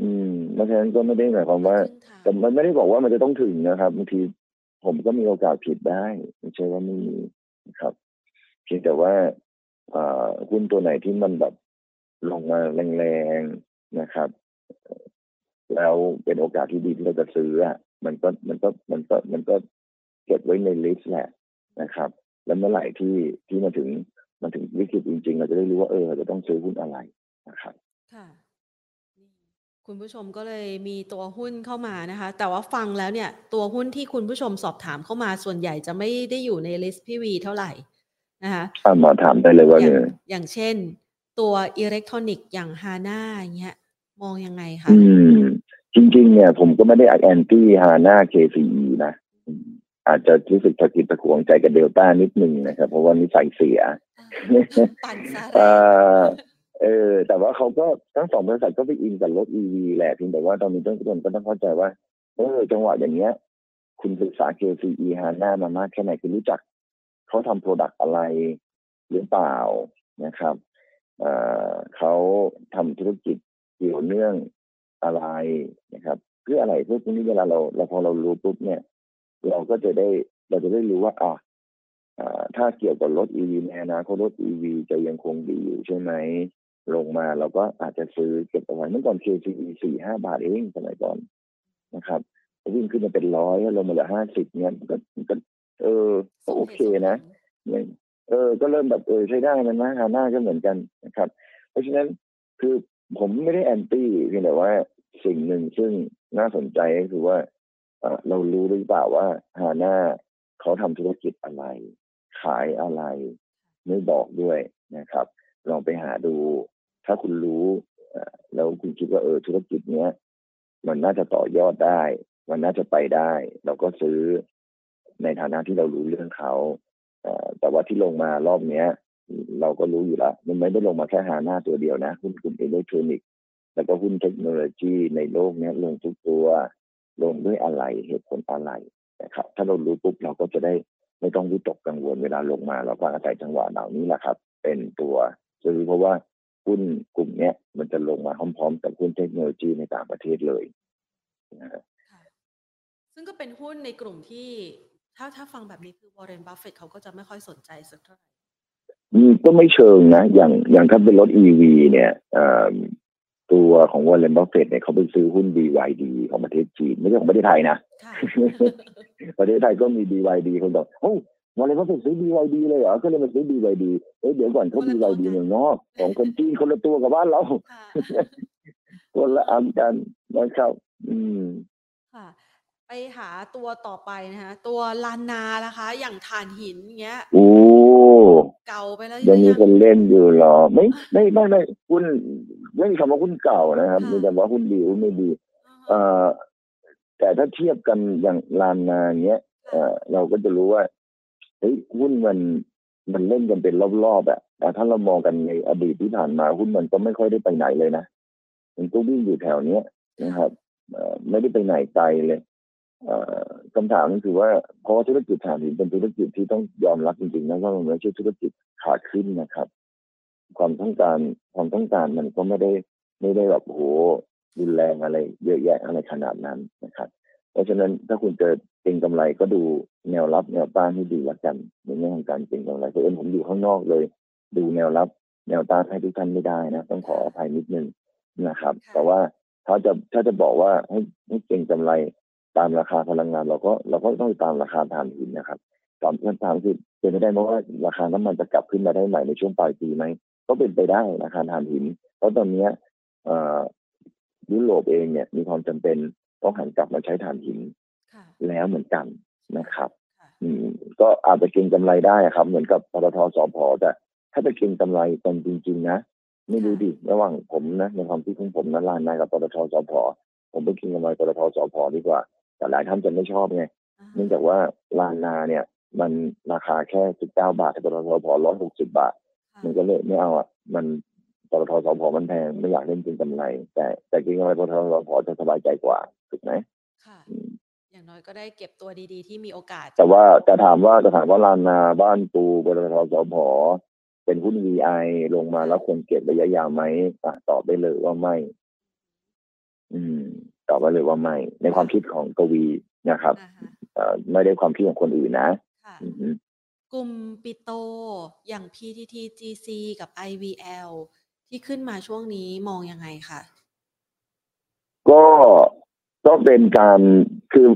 อืมเพราะฉะนั้นก็ไม่ได้หมายความว่าครึ่งทางแต่มันไม่ได้บอกว่ามันจะต้องถึงนะครับบางทีผมก็มีโอกาสผิดได้ไม่ใช่ว่าไม่มีนะครับเพียงแต่ว่าอ่า หุ้นตัวไหนที่มันแบบลงมาแรงๆนะครับ แล้วเป็นโอกาสที่ดีที่เราจะซื้ออะมันก็มันก็มันก็มันก็เก็บไว้ในลิสต์แหละนะครับ แล้วเมื่อไหร่ที่ที่มาถึงมันถึงวิกฤตจริงๆ เราจะได้รู้ว่าเออเราจะต้องซื้อหุ้นอะไรนะครับค่ะคุณผู้ชมก็เลยมีตัวหุ้นเข้ามานะคะ แต่ว่าฟังแล้วเนี่ย ตัวหุ้นที่คุณผู้ชมสอบถามเข้ามาส่วนใหญ่จะไม่ได้อยู่ใน list พี่วีเท่าไหร่ นะคะถ้ามาถามได้เลยว่าอย่างเนี่ยอย่างเช่น ตัวอิเล็กทรอนิกส์อย่าง HANA อย่างเงี้ย มองยังไงคะอืม จริง ๆ เนี่ย ผมก็ไม่ได้ anti HANA KCE นะอืมอาจจะรู้สึกตะขิดตะขวงใจกับเดลต้านิดนึงนะครับ เพราะว่านิสัยเสียปั่นซะเอแรงอเออ แต่ว่าเขาก็ทั้งสองบริษัทก็ไปอินกับรถ EV แหละเพียงแต่ว่าตอนนี้ทุกคนก็ต้องเข้าใจว่าเออจังหวะอย่างเงี้ย คุณศึกษา KCE ฮาน่ามามากแค่ไหนคุณรู้จัก เขาทำโปรดักต์อะไรหรือเปล่านะครับเขาทำธุรกิจเกี่ยวเนื่องอะไรนะครับ เพื่ออะไรเพื่อพวกนี้เวลาเราเราพอเรารู้ปุ๊บเนี่ย เราก็จะได้เราจะได้รู้ว่าอะอ่าถ้าเกี่ยวกับรถ EV ในอนาคตรถ EV จะยังคงดีอยู่ใช่ไหมลงมาเราก็อาจจะซื้อเก็บเอาไว้เมื่อก่อน KCE สี่ห้าบาทเองสมัยก่อนนะครับวิ่งขึ้นมาเป็นร้อยแล้วลงมาเหลือห้าสิบเนี่ยก็ก็ เออก็โอเคนะเนี่ยเออ ก็เริ่มแบบเออใช้ได้มันนะฮาน่าก็เหมือนกันนะครับ เพราะฉะนั้นคือผมไม่ได้แอนตี้เพียงแต่ว่าสิ่งหนึ่งซึ่งน่าสนใจก็คือว่าเอ่อเรารู้หรือเปล่าว่าฮาน่าเขาทำธุรกิจอะไร ขายอะไร ไม่บอกด้วยนะครับ ลองไปหาดู ถ้าคุณรู้แล้วคุณคิดว่าเออธุรกิจเนี้ย มันน่าจะต่อยอดได้ มันน่าจะไปได้ เราก็ซื้อ ในฐานะที่เรารู้เรื่องเขาแต่ว่าที่ลงมารอบเนี้ย เราก็รู้อยู่แล้วมันไม่ได้ลงมาแค่หาหน้าตัวเดียวนะหุ้นกลุ่มอิเล็กทรอนิกส์แล้วก็หุ้นเทคโนโลยีในโลกนี้ลงทุกตัวลงด้วยอะไรเหตุผลอะไรนะครับ ถ้าเรารู้ปุ๊บเราก็จะได้ไม่ต้องวิตกกังวลเวลาลงมา เราก็อาศัยจังหวะเหล่านี้แหละครับ เป็นตัวซื้อเพราะว่าหุ้นกลุ่มเนี้ย มันจะลงมาพร้อมๆกับหุ้นเทคโนโลยีในต่างประเทศเลยนะซึ่งก็เป็นหุ้นในกลุ่มที่ ถ้าถ้าฟังแบบนี้คือวอร์เรนบัฟเฟตเขาก็จะไม่ค่อยสนใจสักเท่าไหร่ก็ไม่เชิงนะ อย่างอย่างถ้าเป็นรถ EV เนี่ยตัวของวอร์เรนบัฟเฟตเนี่ยเขาไปซื้อหุ้น BYD ของประเทศจีน ไม่ใช่ของประเทศไทยนะ ประเทศไทยก็มี BYD คนบอกโอ้วอร์เรนบัฟเฟตซื้อ BYD เลยเหรอ ก็เลยมาซื้อ BYD เอ้ยเดี๋ยวก่อนเขา BYD เมืองนอกของคนจีนคนละตัวกับบ้านเราคนละอันกันนะครับ อืมค่ะ ไปหาตัวต่อไปนะคะ ตัวลานนาะคะ อย่างถ่านหินเงี้ยโอ้เก่าไปแล้วยังมีคนเล่นอยู่หรอ ไม่ไม่ไม่ไม่หุ้นไม่มีคำว่าหุ้นเก่านะครับมีแต่ว่าหุ้นดีหุ้นไม่ดีเอ่อแต่ถ้าเทียบกันอย่างลานนาเนี้ยเอ่อเราก็จะรู้ว่าเฮ้ยหุ้นมันมันเล่นกันเป็นรอบๆอะแต่ถ้าเรามองกันในอดีตที่ผ่านมาหุ้นมันก็ไม่ค่อยได้ไปไหนเลยนะมันก็วิ่งอยู่แถวเนี้ยนะครับไม่ได้ไปไหนไกลเลย คำถามก็คือว่าเพราะว่าธุรกิจฐานหินเป็นธุรกิจที่ต้องยอมรับจริงๆนะว่ามันไม่ใช่ธุรกิจขาดขึ้นนะครับ ความต้องการความต้องการมันก็ไม่ได้ไม่ได้แบบโหรุนแรงอะไร เยอะแยะอะไรขนาดนั้นนะครับ เพราะฉะนั้นถ้าคุณเจอเก็งกำไรก็ดูแนวรับแนวต้านให้ดีละกันในเรื่องของการเก็งกำไรเพราะเอิญผมอยู่ข้างนอกเลย ดูแนวรับแนวต้านให้ทุกท่านไม่ได้นะต้องขออภัยนิดนึงนะครับ แต่ว่าถ้าจะถ้าจะบอกว่าให้ให้เก็งกำไร ตามราคาพลังงาน เราก็เราก็ต้องตามราคาถ่านหินนะครับตามเพื่อนทางคือเป็นไปได้เพราะว่าราคาน้ำมันจะกลับขึ้นมาได้ใหม่ในช่วงปลายปีไหมก็เป็นไปได้ราคาถ่านหิน เพราะตอนนี้ยุโรปเองเนี่ยมีความจำเป็นต้องหันกลับมาใช้ถ่านหินแล้วเหมือนกันนะครับก็อาจจะเก็งกำไรได้ครับ เหมือนกับปตทสพแต่ถ้าจะเก็งกำไรตอนจริง ๆ นะไม่รู้ดิระหว่างผมนะในความคิดของผมนะลานนายกับปตทสพผมไปเก็งกำไรปตทสพดีกว่า แต่หลายท่านจะไม่ชอบไงเนื่องจากว่าลานนาเนี่ย มันราคาแค่สิบเก้าบาทแต่ปตทสพร้อยหกสิบาท มันก็เลยไม่เอาอะมันปตทสพมันแพงไม่อยากเล่นจริงกำไร แต่แต่กินกำไรปตทสพจะสบายใจกว่าถูกไหมค่ะอย่างน้อยก็ได้เก็บตัวดีๆ ที่มีโอกาส แต่ว่าจะถามว่าจะถามว่าลานนาบ้านปูปตทสพเป็นหุ้น VI ลงมาแล้วควรเก็บระยะยาวไหมตอบได้เลยว่าไม่ อืมตอบไปเลยว่าไม่ ในความคิดของกวีนะครับไม่ได้ความคิดของคนอื่นนะกลุ่มปิโตอย่าง PTT GC กับ IVL ที่ขึ้นมาช่วงนี้มองยังไงคะก็ก็เป็นการคือ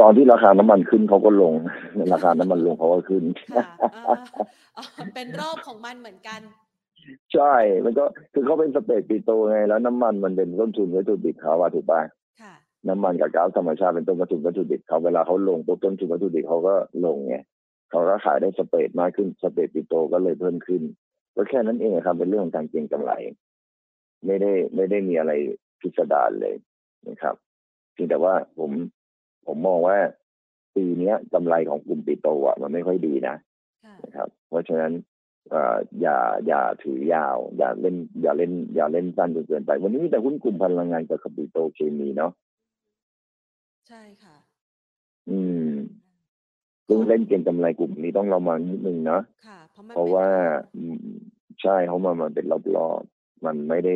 ตอนที่ราคาน้ำมันขึ้นเขาก็ลง ราคาน้ำมันลงเขาก็ขึ้นเป็นรอบของมันเหมือนกัน ใช่ มันก็คือเขาเป็นสเปรดปิโตไง แล้วน้ำมันมันเป็นต้นทุนวัตถุดิบเขาว่าถูกป่ะน้ำมันกับก๊าซธรรมชาติเป็นต้นวัตถุวัตถุดิบเขาเวลาเขาลงปุ๊บต้นทุนวัตถุดิบเขาก็ลงไงเขาก็ขายได้สเปรดมากขึ้นสเปรดปิโตก็เลยเพิ่มขึ้นก็แค่นั้นเองครับเป็นเรื่องของการเก็งกำไร ไม่ได้ไม่ได้มีอะไรพิสดารเลยนะครับเพียงแต่ว่าผมผมมองว่าปีนี้กำไรของกลุ่มปิโตอะมันไม่ค่อยดีนะนะครับ เพราะฉะนั้น อย่าอย่าถือยาว อย่าเล่น อย่าเล่น อย่าเล่นสั้นจนเกินไป วันนี้มีแต่หุ้นกลุ่มพลังงานกับคปิโตเคมีเนาะใช่ค่ะ อืมซึ่งเล่นเก่งกำไรกลุ่มนี้ต้องระวังนิดนึงเนาะค่ะเพราะว่าใช่เขามามันเป็นรอบๆมันไม่ได้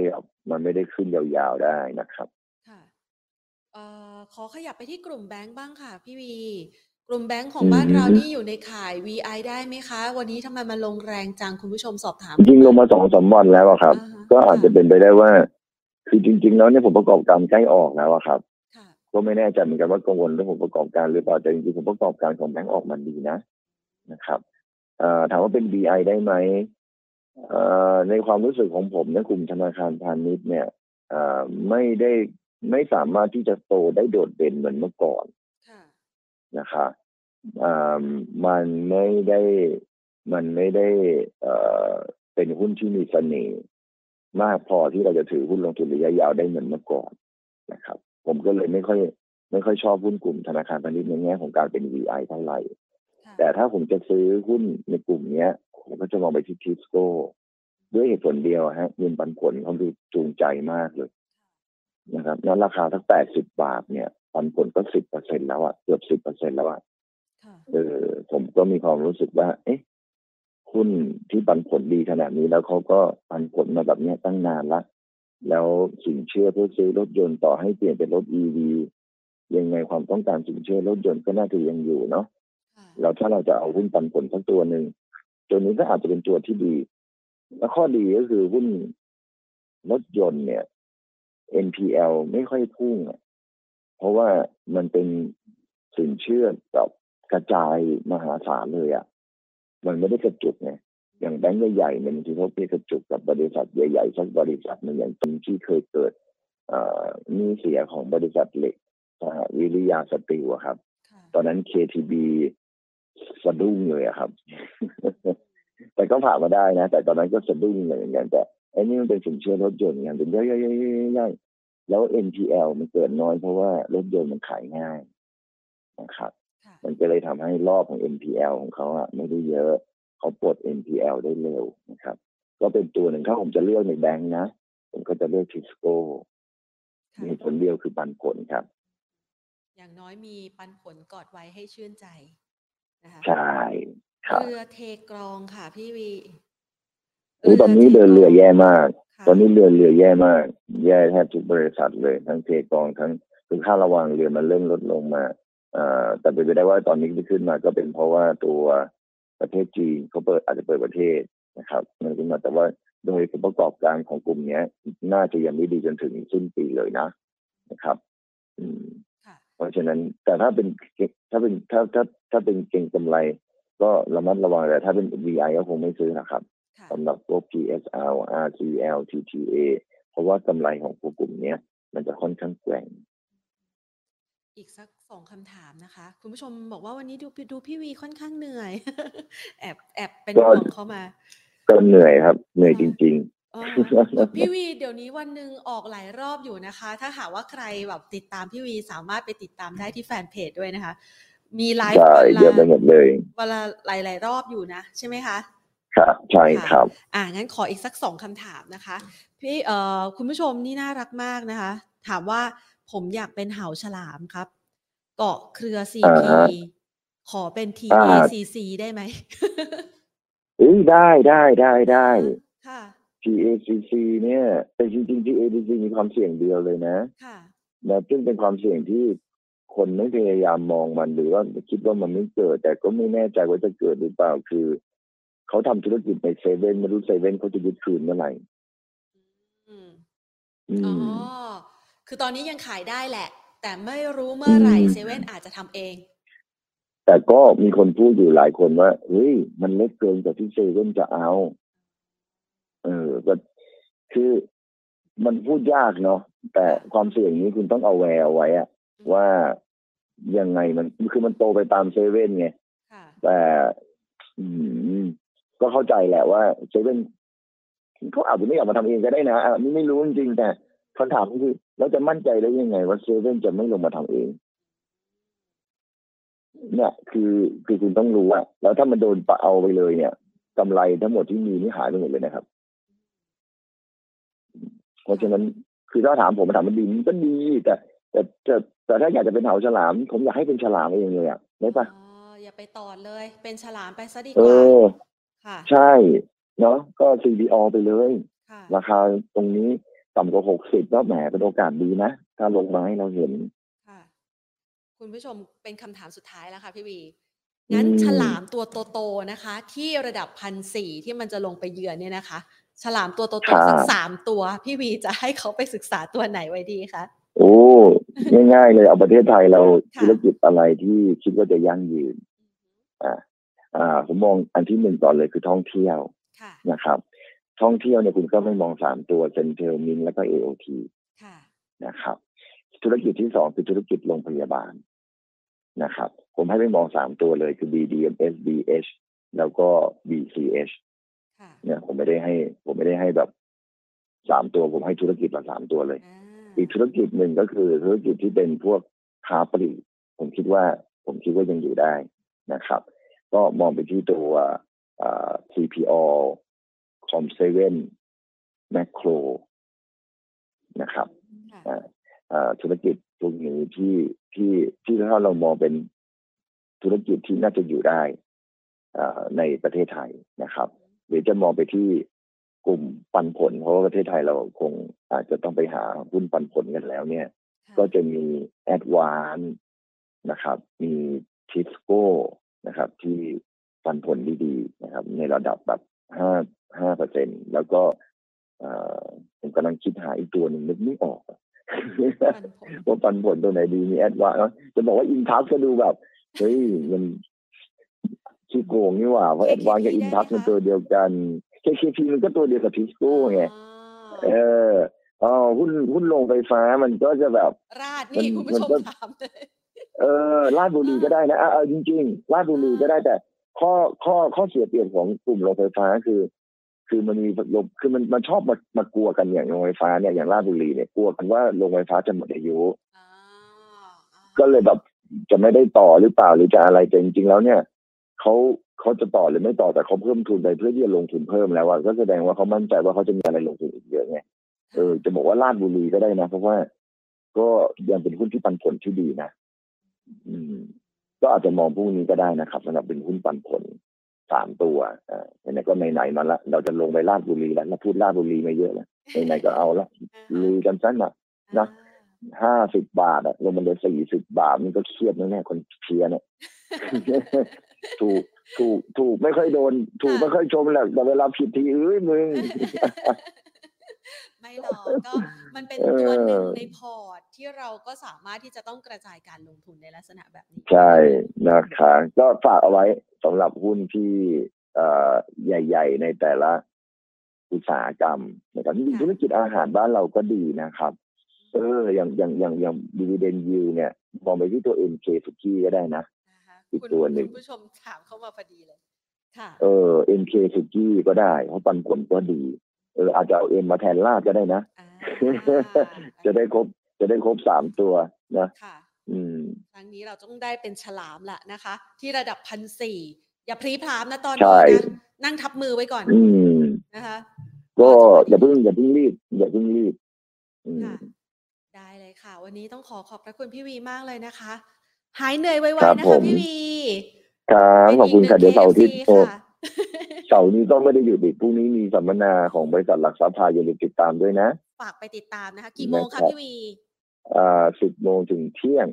มันไม่ได้ขึ้นยาวๆได้นะครับ ค่ะเอ่อขอขยับไปที่กลุ่มแบงก์บ้างค่ะพี่วี กลุ่มแบงก์ของบ้านเรานี่อยู่ในข่าย VI ได้ไหมคะ วันนี้ทำไมมาลงแรงจังคุณผู้ชมสอบถาม จริงลงมาสองสามวันแล้วครับ ก็อาจจะเป็นไปได้ว่า คือจริง ๆ แล้วเนี่ยผมประกอบการใกล้ออกแล้วครับ ก็ไม่แน่ใจเหมือนกันว่ากังวลเรื่องผลประกอบการหรือเปล่าแต่จริงๆผลประกอบการของแบงก์ออกมาดีนะนะครับถามว่าเป็น BI ได้ไหมในความรู้สึกของผมในกลุ่มธนาคารพาณิชย์เนี่ยไม่ได้ไม่สามารถที่จะโตได้โดดเด่นเหมือนเมื่อก่อน นะคะมันไม่ได้มันไม่ได้เอ่อเป็นหุ้นที่มีเสน่ห์มากพอที่เราจะถือหุ้นลงทุนระยะยาวได้เหมือนเมื่อก่อนนะครับ ผมก็เลยไม่ค่อย ไม่ค่อยชอบหุ้นกลุ่มธนาคารพาณิชย์ในแง่ของการเป็น VI เท่าไหร่ค่ะแต่ถ้าผมจะซื้อหุ้นในกลุ่มเนี้ยผมก็จะมองไปที่ทิสโก้ด้วยเหตุผลเดียวฮะเงินปันผลเขาดูจูงใจมากเลยนะครับแล้วราคาทั้งแปดสิบบาทเนี่ย ปันผลก็สิบเปอร์เซ็นแล้วอะเกือบสิบเปอร์เซ็นแล้วอะค่ะเออผมก็มีความรู้สึกว่า เอ๊ะหุ้นที่ปันผลดีขนาดนี้แล้วเขาก็ปันผลมาแบบเนี้ยตั้งนานละแล้วสินเชื่อเพื่อซื้อรถยนต์ต่อให้เปลี่ยนเป็นรถ EV ยังไงความต้องการสินเชื่อรถยนต์ก็น่าจะยังอยู่เนาะค่ะแล้วถ้าเราจะเอาหุ้นปันผลสักตัวหนึ่งตัวนี้ก็อาจจะเป็นตัวที่ดี แล้วข้อดีก็คือหุ้นรถยนต์เนี่ย NPL ไม่ค่อยพุ่งอะ เพราะว่ามันเป็นสินเชื่อแบบกระจายมหาศาลเลยอะ่ะ มันไม่ได้กระจุกไงอย่างแบงก์ใหญ่ๆเนี่ยบางทีเขาไปกระจุกกับบริษัทใหญ่ๆสักบริษัทหนึ่งอย่างตรงที่เคยเกิดเอ่อหนี้เสียของบริษัทเหล็กสหวิริยาสตีลอะครับค่ะตอนนั้น KTB สะดุ้งเลยอะครับ แต่ก็ผ่านมาได้นะ แต่ตอนนั้นก็สะดุ้งเลยเหมือนกันแต่ไอ้นี่มันเป็นสินเชื่อรถยนต์ไงเป็นย่อยๆๆๆๆ แล้ว NPL มันเกิดน้อยเพราะว่ารถยนต์มันขายง่ายนะครับค่ะมันก็เลยทำให้รอบของ NPL ของเขาอะไม่ได้เยอะ เขาปลด NPL ได้เร็วนะครับ ก็เป็นตัวหนึ่งถ้าผมจะเลือกในแบงค์นะ ผมก็จะเลือกทิสโก้ค่ะมีผลเดียวคือปันผลครับ อย่างน้อยมีปันผลกอดไว้ให้ชื่นใจนะคะใช่ครับเรือเทกรองค่ะพี่วี อุ๊ยตอนนี้เดินเรือแย่มากค่ะตอนนี้เรือเรือแย่มาก แย่แทบทุกบริษัทเลย ทั้งเทกองทั้งคือค่าระวังเรือมันเริ่มลดลงมาเอ่อแต่เป็นไปได้ว่าตอนนี้ที่ขึ้นมาก็เป็นเพราะว่าตัวประเทศจีนเขาเปิดอาจจะเปิดประเทศนะครับมันขึ้นมาแต่ว่าโดยผลประกอบการของกลุ่มเนี้ย น่าจะยังไม่ดีจนถึงสิ้นปีเลยนะนะครับอืมค่ะเพราะฉะนั้นแต่ถ้าเป็นถ้าเป็นถ้าถ้าถ้าเป็นเก่งกำไร ก็ระมัดระวังแต่ถ้าเป็น VI ก็คงไม่ซื้อนะครับค่ะ สำหรับพวก PSL RCL TTA เพราะว่ากำไรของพวกกลุ่มเนี้ยมันจะค่อนข้างแกว่งอีกสักสองคำถามนะคะ คุณผู้ชมบอกว่าวันนี้ดูดูพี่วีค่อนข้างเหนื่อย แอบแอบเป็นก็ห่วงเข้ามา ก็เหนื่อยครับ เหนื่อยจริงอ๋อพี่วีเดี๋ยวนี้วันหนึ่งออกหลายรอบอยู่นะคะ ถ้าหากว่าใครแบบติดตามพี่วีสามารถไปติดตามได้ที่แฟนเพจด้วยนะคะ มีไลๆฟ์ใช่วันเยอะไปละหมดเลยวันละหลาย ๆ รอบอยู่นะ ใช่ไหมคะ ครับใช่ครับ อ่างั้นขออีกสักสองคำถามนะคะ พี่เอ่อคุณผู้ชมนี่น่ารักมากนะคะ ถามว่าผมอยากเป็นเหาฉลามครับ เกาะเครืออ่า CP ฮะขอเป็นอ่า TACC ได้ไหมเอ้ยได้ได้ได้ได้ค่ะ TACC เนี่ยแต่จริงๆ TACC มีความเสี่ยงเดียวเลยนะค่ะนะซึ่งเป็นความเสี่ยงที่คนไม่พยายามมองมันหรือว่าคิดว่ามันไม่เกิด แต่ก็ไม่แน่ใจว่าจะเกิดหรือเปล่าคือ เขาทำธุรกิจในเซเว่นไม่รู้เซเว่นเขาจะยึดคืนเมื่อไหร่อืมอือ๋อมคือตอนนี้ยังขายได้แหละ แต่ไม่รู้เมื่อไหร่อืมเซเว่นอาจจะทำเอง แต่ก็มีคนพูดอยู่หลายคนว่าเฮ้ยมันเล็กเกินกว่าที่เซเว่นจะเอา เออก็คือมันพูดยากเนาะแต่ความเสี่ยงนี้คุณต้องเอาแวร์ไว้อะว่ายังไงมันคือมันโตไปตามเซเว่นไงค่ะแต่อืม ก็เข้าใจแหละว่าเซเว่นเขาอาจจะไม่อยากมาทำเองก็ได้นะอันนี้ไม่รู้จริงๆแต่คำถามก็คือเราจะมั่นใจได้ยังไง ว่าเซเว่นจะไม่ลงมาทำเอง เนี่ย คือคือคุณต้องรู้อะแล้วถ้ามันโดนปะเอาไปเลยเนี่ยกำไรทั้งหมดที่มีนี่หายไปหมดเลยนะครับ เพราะฉะนั้นคือถ้าถามผมถามมันดีมันก็ดีแต่แต่แต่แต่ถ้าอยากจะเป็นเหาฉลาม ผมอยากให้เป็นฉลามเองเลยอะได้ปะอ๋ออย่าไปตอดเลย เป็นฉลามไปซะดีเอกว่าอค่ะ ใช่เนาะก็ CPO ไปเลยค่ะราคาตรงนี้ต่ำกว่าหกสิบก็แหมเป็นโอกาสดีนะ ถ้าลงมาให้เราเห็นค่ะคุณผู้ชมเป็นคำถามสุดท้ายแล้วค่ะพี่วีงั้นอืมฉลามตัวโตๆนะคะ ที่ระดับพันสี่ที่มันจะลงไปเยือนเนี่ยนะคะ ฉลามตัวโตๆสักสามตัว พี่วีจะให้เขาไปศึกษาตัวไหนไว้ดีคะโอ้ง่ายๆเลยเอาประเทศไทยเราค่ะธุรกิจอะไรที่คิดว่าจะยั่งยืนอ่าอ่า ผมมองอันที่หนึ่งก่อนเลยคือท่องเที่ยวค่ะนะครับ ท่องเที่ยวเนี่ยคุณก็ไม่มองสามตัวเซนเทลมินแล้วก็ AOT ค่ะนะครับ ธุรกิจที่สองคือธุรกิจโรงพยาบาลนะครับ ผมให้ไปมองสามตัวเลยคือ BDM SBH แล้วก็ BCH เนี่ยผมไม่ได้ให้ ผมไม่ได้ให้แบบสามตัวผมให้ธุรกิจละสามตัวเลย อีกธุรกิจหนึ่งก็คือธุรกิจที่เป็นพวกค้าปลีกผมคิดว่า ผมคิดว่ายังอยู่ได้นะครับ ก็มองไปที่ตัว CPO Com 7 Macro นะครับธุรกิจพวกนี้ที่ที่ที่ถ้าเรามองเป็นธุรกิจที่น่าจะอยู่ได้ในประเทศไทยนะครับหรือจะมองไปที่กลุ่มปันผล เพราะว่าประเทศไทยเราคงอาจจะต้องไปหาหุ้นปันผลกันแล้ว เนี่ย ก็จะมีแอดวานนะครับ มีทิสโก้ นะครับ ที่ปันผลดีๆนะครับ ในระดับแบบห้าห้าเปอร์เซ็นแล้วก็ผมกำลังคิดหาอีกตัวหนึ่งนึกไม่ออกว่าปันผลตัวไหนดีมีแอดวานจะบอกว่าอินทัชก็ดูแบบเฮ้ยมันขี้โกงนี่หว่าเพราะแอดวานซ์กับอินทัชมันตัวเดียวกัน KKP มันก็ตัวเดียวกับทิสโก้ไงเอออ๋อหุ้นหุ้นโรงไฟฟ้ามันก็จะแบบ ราชนี่คุณผู้ชมถามเออราชบุรีก็ได้นะเออจริงๆราชบุรีก็ได้แต่ ข้อข้อข้อเสียเปรียบของกลุ่มโรงไฟฟ้าคือ คือมันมีลมคือมันมันชอบมามากลัวกันอย่างโรงไฟฟ้าเนี่ยอย่างราชบุรีเนี่ยกลัวกันว่าโรงไฟฟ้าจะหมดอายุก็เลยแบบจะไม่ได้ต่อหรือเปล่าหรือจะอะไรแต่จริงๆแล้วเนี่ยเขาเขาจะต่อหรือไม่ต่อแต่เขาเพิ่มทุนไปเพื่อที่จะลงทุนเพิ่มแล้วอะก็แสดงว่าเขามั่นใจว่าเขาจะมีอะไรลงทุนอีกเยอะไงเออจะบอกว่าลาดบุรีก็ได้นะเพราะว่า ก็ยังเป็นหุ้นที่ปันผลที่ดีนะอืม ก็อาจจะมองพวกนี้ก็ได้นะครับสำหรับเป็นหุ้นปันผลสามตัวอ่าไหนก็ไหนๆมาละ เราจะลงไปลาดบุรีแล้วเราพูดลาดบุรีมาเยอะแล้วไหนๆก็เอาละลุยกันสั้นนะนะห้าสิบบาทอะลงมาเลยสี่สิบบาทมันก็เครียดแน่ๆคนเชียร์เนี่ยถูกถูกถูกไม่ค่อยโดน ถูกไม่ค่อยชมแหละแต่เวลาผิดทีเอ้ยมึงไม่หรอกก็มันเป็นตัวหนึ่งในพอร์ต ที่เราก็สามารถที่จะต้องกระจายการลงทุนในลักษณะแบบนี้ ใช่นะคะก็ฝากเอาไว้สำหรับหุ้นที่ใหญ่ ๆ ในแต่ละอุตสาหกรรมนะครับจริงธุรกิจอาหารบ้านเราก็ดีนะครับ เอออย่างอย่างอย่างอย่างดีเวเดนยูเนี่ยมองไปที่ตัวเอ็นเคสุกี้ก็ได้นะอีกตัวหนึ่งคุณผู้ชมถามเข้ามาพอดีเลยค่ะเออเอ็นเคสุกี้ก็ได้เพราะปันผลก็ดี เอออาจจะเอาเอ็นมาแทนลาดก็ได้นะ จะได้ครบ จะได้ครบสามตัวนะค่ะอืมครั้งนี้เราต้องได้เป็นฉลามละนะคะ ที่ระดับพันสี่อย่าพรีพรามนะตอนนี้นะนั่งทับมือไว้ก่อน อืมนะคะ ก็อย่าเพิ่งอย่าเพิ่งรีบอย่าเพิ่งรีบได้เลยค่ะ วันนี้ต้องขอขอบพระคุณพี่วีมากเลยนะคะ หายเหนื่อยไวๆนะคะพี่วีครับขอบคุณค่ะเดี๋ยวเสาร์อาทิตย์เสาร์นี้ต้องไม่ได้อยู่ดิพรุ่งนี้มีสัมมนาของบริษัทหลักทรัพย์พาอย่าลืมติดตามด้วยนะ ฝากไปติดตามนะคะ กี่โมงคะพี่วีอ่า สิบโมงถึงเที่ยง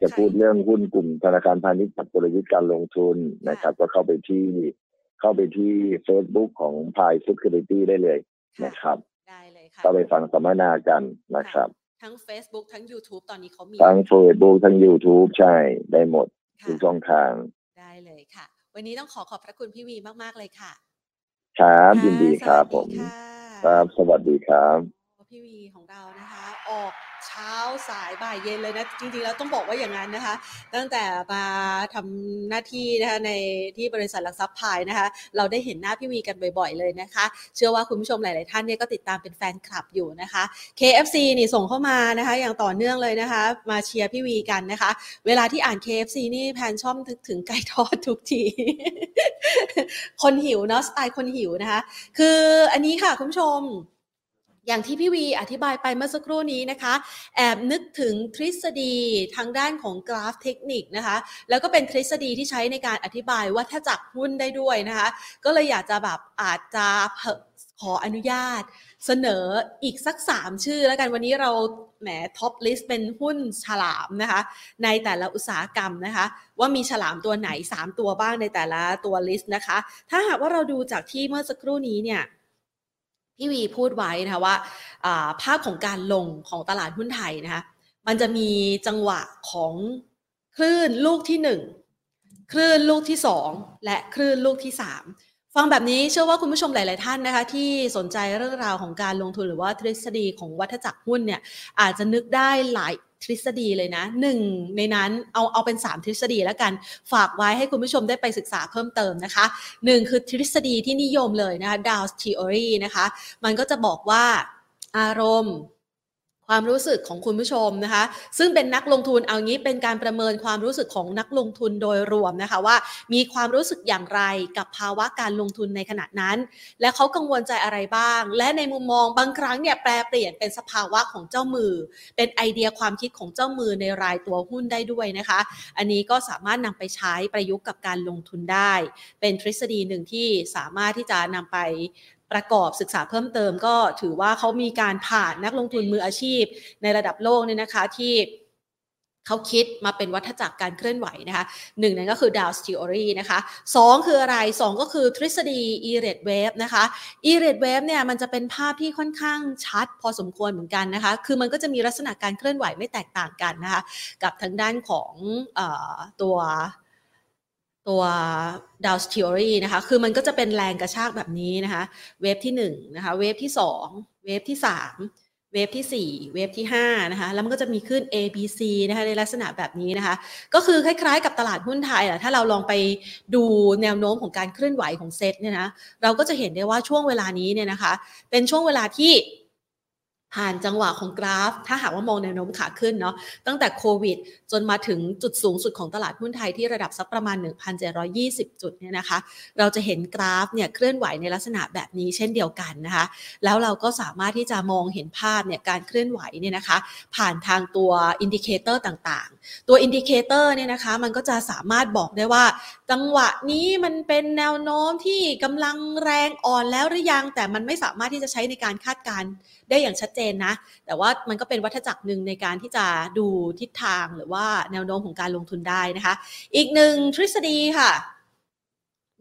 จะพูดเรื่องหุ้นกลุ่มธนาคารพาณิชย์กับกลยุทธ์การลงทุนนะครับ ก็เข้าไปที่เข้าไปที่ Facebook ของพายเซคิริตี้ได้เลยนะครับ ได้เลยค่ะก็ไปฟังสัมมนากันนะครับ ทั้ง Facebook ทั้ง YouTube ตอนนี้เขามี ทั้ง Facebook ทั้ง YouTube ใช่ ได้หมดทุกช่องทาง ได้เลยค่ะ วันนี้ต้องขอขอบพระคุณพี่วีมาก ๆ เลยค่ะ ครับ ยินดีครับผม ครับ สวัสดีครับ พี่วีของเรานะคะ ออกเช้าสายบ่ายเย็นเลยนะ จริงๆแล้วต้องบอกว่าอย่างนั้นนะคะ ตั้งแต่มาทำหน้าที่นะคะในที่บริษัทหลักทรัพย์พายนะคะ เราได้เห็นหน้าพี่วีกันบ่อยๆเลยนะคะ เชื่อว่าคุณผู้ชมหลายๆท่านเนี่ยก็ติดตามเป็นแฟนคลับอยู่นะคะ KFC นี่ส่งเข้ามานะคะ อย่างต่อเนื่องเลยนะคะ มาเชียร์พี่วีกันนะคะ เวลาที่อ่าน KFC นี่แพนชอบถึงถึงไก่ทอดทุกที คนหิวเนาะสไตล์คนหิวนะคะ คืออันนี้ค่ะคุณผู้ชม อย่างที่พี่วีอธิบายไปเมื่อสักครู่นี้นะคะ แอบนึกถึงทฤษฎีทางด้านของกราฟเทคนิคนะคะ แล้วก็เป็นทฤษฎีที่ใช้ในการอธิบายว่าวัฏจักรหุ้นได้ด้วยนะคะ ก็เลยอยากจะแบบอาจจะขออนุญาต เสนออีกสักสามชื่อแล้วกันวันนี้เราแหม top list เป็นหุ้นฉลามนะคะ ในแต่ละอุตสาหกรรมนะคะ ว่ามีฉลามตัวไหน 3 ตัวบ้างในแต่ละตัวลิสต์นะคะ ถ้าหากว่าเราดูจากที่เมื่อสักครู่นี้เนี่ย พี่วีพูดไว้นะคะว่าภาพของการลงของตลาดหุ้นไทยนะคะมันจะมีจังหวะของคลื่นลูกที่หนึ่งคลื่นลูกที่สองและคลื่นลูกที่สามฟังแบบนี้เชื่อว่าคุณผู้ชมหลาย ๆ ท่านนะคะ ที่สนใจเรื่องราวของการลงทุนหรือว่าทฤษฎีของวัฏจักรหุ้นเนี่ยอาจจะนึกได้หลาย ทฤษฎีเลยนะหนึ่งในนั้นเอาเอาเป็น 3 ทฤษฎีแล้วกันฝากไว้ให้คุณผู้ชมได้ไปศึกษาเพิ่มเติมนะคะหนึ่งคือทฤษฎีที่นิยมเลยนะคะ Dow's Theory นะคะ มันก็จะบอกว่าอารมณ์ ความรู้สึกของคุณผู้ชมนะคะ ซึ่งเป็นนักลงทุนเอางี้เป็นการประเมินความรู้สึกของนักลงทุนโดยรวมนะคะว่า มีความรู้สึกอย่างไรกับภาวะการลงทุนในขณะนั้น และเขากังวลใจอะไรบ้าง และในมุมมองบางครั้งเนี่ยแปลเปลี่ยนเป็นสภาวะของเจ้ามือ เป็นไอเดียความคิดของเจ้ามือในรายตัวหุ้นได้ด้วยนะคะ อันนี้ก็สามารถนำไปใช้ประยุกต์กับการลงทุนได้ เป็นทฤษฎีหนึ่งที่สามารถที่จะนำไป ประกอบศึกษาเพิ่มเติมก็ถือว่าเขามีการผ่านนักลงทุนมืออาชีพ ในระดับโลกเนี่ยนะคะที่เขาคิดมาเป็นวัฏจักรการเคลื่อนไหวนะคะหนึ่งนั่นก็คือ Dow's Theory นะคะสองคืออะไรสองก็คือทฤษฎี e r a t Wave นะคะ e r a t Wave เนี่ยมันจะเป็นภาพที่ค่อนข้างชัดพอสมควรเหมือนกันนะคะ คือมันก็จะมีลักษณะการเคลื่อนไหวไม่แตกต่างกันนะคะ กับทางด้านของอตัว ตัวดาวส์ทีโอรีนะคะ คือมันก็จะเป็นแรงกระชากแบบนี้นะคะ เวฟที่1นะคะ เวฟที่ 2 เวฟที่ 3 เวฟที่ 4 เวฟที่5นะคะ แล้วมันก็จะมีขึ้น A B C นะคะในลักษณะแบบนี้นะคะ ก็คือคล้ายๆกับตลาดหุ้นไทยอะถ้าเราลองไปดูแนวโน้มของการเคลื่อนไหวของเซ็ตเนี่ยนะ เราก็จะเห็นได้ว่าช่วงเวลานี้เนี่ยนะคะ เป็นช่วงเวลาที่ ผ่านจังหวะของกราฟ ถ้าหากว่ามองแนวโน้มขาขึ้นเนาะตั้งแต่โควิด จนมาถึงจุดสูงสุดของตลาดหุ้นไทยที่ระดับสักประมาณ 1,720 จุดเนี่ยนะคะ เราจะเห็นกราฟเนี่ยเคลื่อนไหวในลักษณะแบบนี้เช่นเดียวกันนะคะ แล้วเราก็สามารถที่จะมองเห็นภาพเนี่ยการเคลื่อนไหวเนี่ยนะคะ ผ่านทางตัว indicator ต่างๆ ตัว indicator เนี่ยนะคะมันก็จะสามารถบอกได้ว่า จังหวะนี้มันเป็นแนวโน้มที่กำลังแรงอ่อนแล้วหรือยัง แต่มันไม่สามารถที่จะใช้ในการคาดการณ์ ได้อย่างชัดเจนนะ แต่ว่ามันก็เป็นวัฏจักรหนึ่งในการที่จะดูทิศทางหรือว่าแนวโน้มของการลงทุนได้นะคะ อีกหนึ่งทฤษฎีค่ะ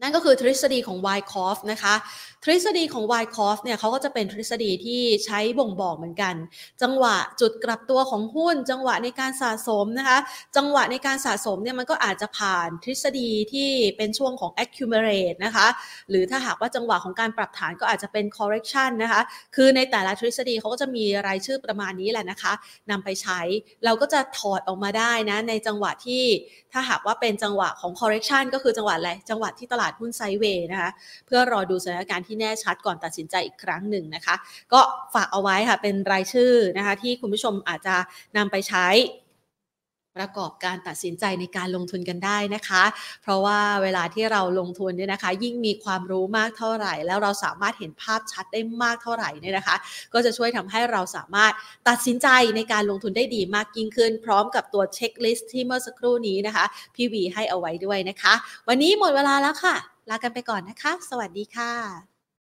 นั่นก็คือทฤษฎีของไวคอฟนะคะ ทฤษฎีของไวคอฟเนี่ยเขาก็จะเป็นทฤษฎีที่ใช้บ่งบอกเหมือนกัน จังหวะจุดกลับตัวของหุ้น จังหวะในการสะสมนะคะ จังหวะในการสะสมเนี่ยมันก็อาจจะผ่านทฤษฎีที่เป็นช่วงของ accumulate นะคะ หรือถ้าหากว่าจังหวะของการปรับฐานก็อาจจะเป็น correction นะคะ คือในแต่ละทฤษฎีเขาก็จะมีรายชื่อประมาณนี้แหละนะคะนำไปใช้เราก็จะถอดออกมาได้นะในจังหวะที่ถ้าหากว่าเป็นจังหวะของ correction ก็คือจังหวะอะไรจังหวะที่ตลาดหุ้นไซเวย์นะคะ เพื่อรอดูสถานการณ์ที่แน่ชัดก่อนตัดสินใจอีกครั้งหนึ่งนะคะ ก็ฝากเอาไว้ค่ะเป็นรายชื่อนะคะที่คุณผู้ชมอาจจะนำไปใช้ ประกอบการตัดสินใจในการลงทุนกันได้นะคะ เพราะว่าเวลาที่เราลงทุนเนี่ยนะคะ ยิ่งมีความรู้มากเท่าไหร่ แล้วเราสามารถเห็นภาพชัดได้มากเท่าไหร่เนี่ยนะคะ ก็จะช่วยทำให้เราสามารถตัดสินใจในการลงทุนได้ดีมากยิ่งขึ้น พร้อมกับตัวเช็คลิสต์ที่เมื่อสักครู่นี้นะคะพี่วีให้เอาไว้ด้วยนะคะ วันนี้หมดเวลาแล้วค่ะ ลากันไปก่อนนะคะ สวัสดีค่ะ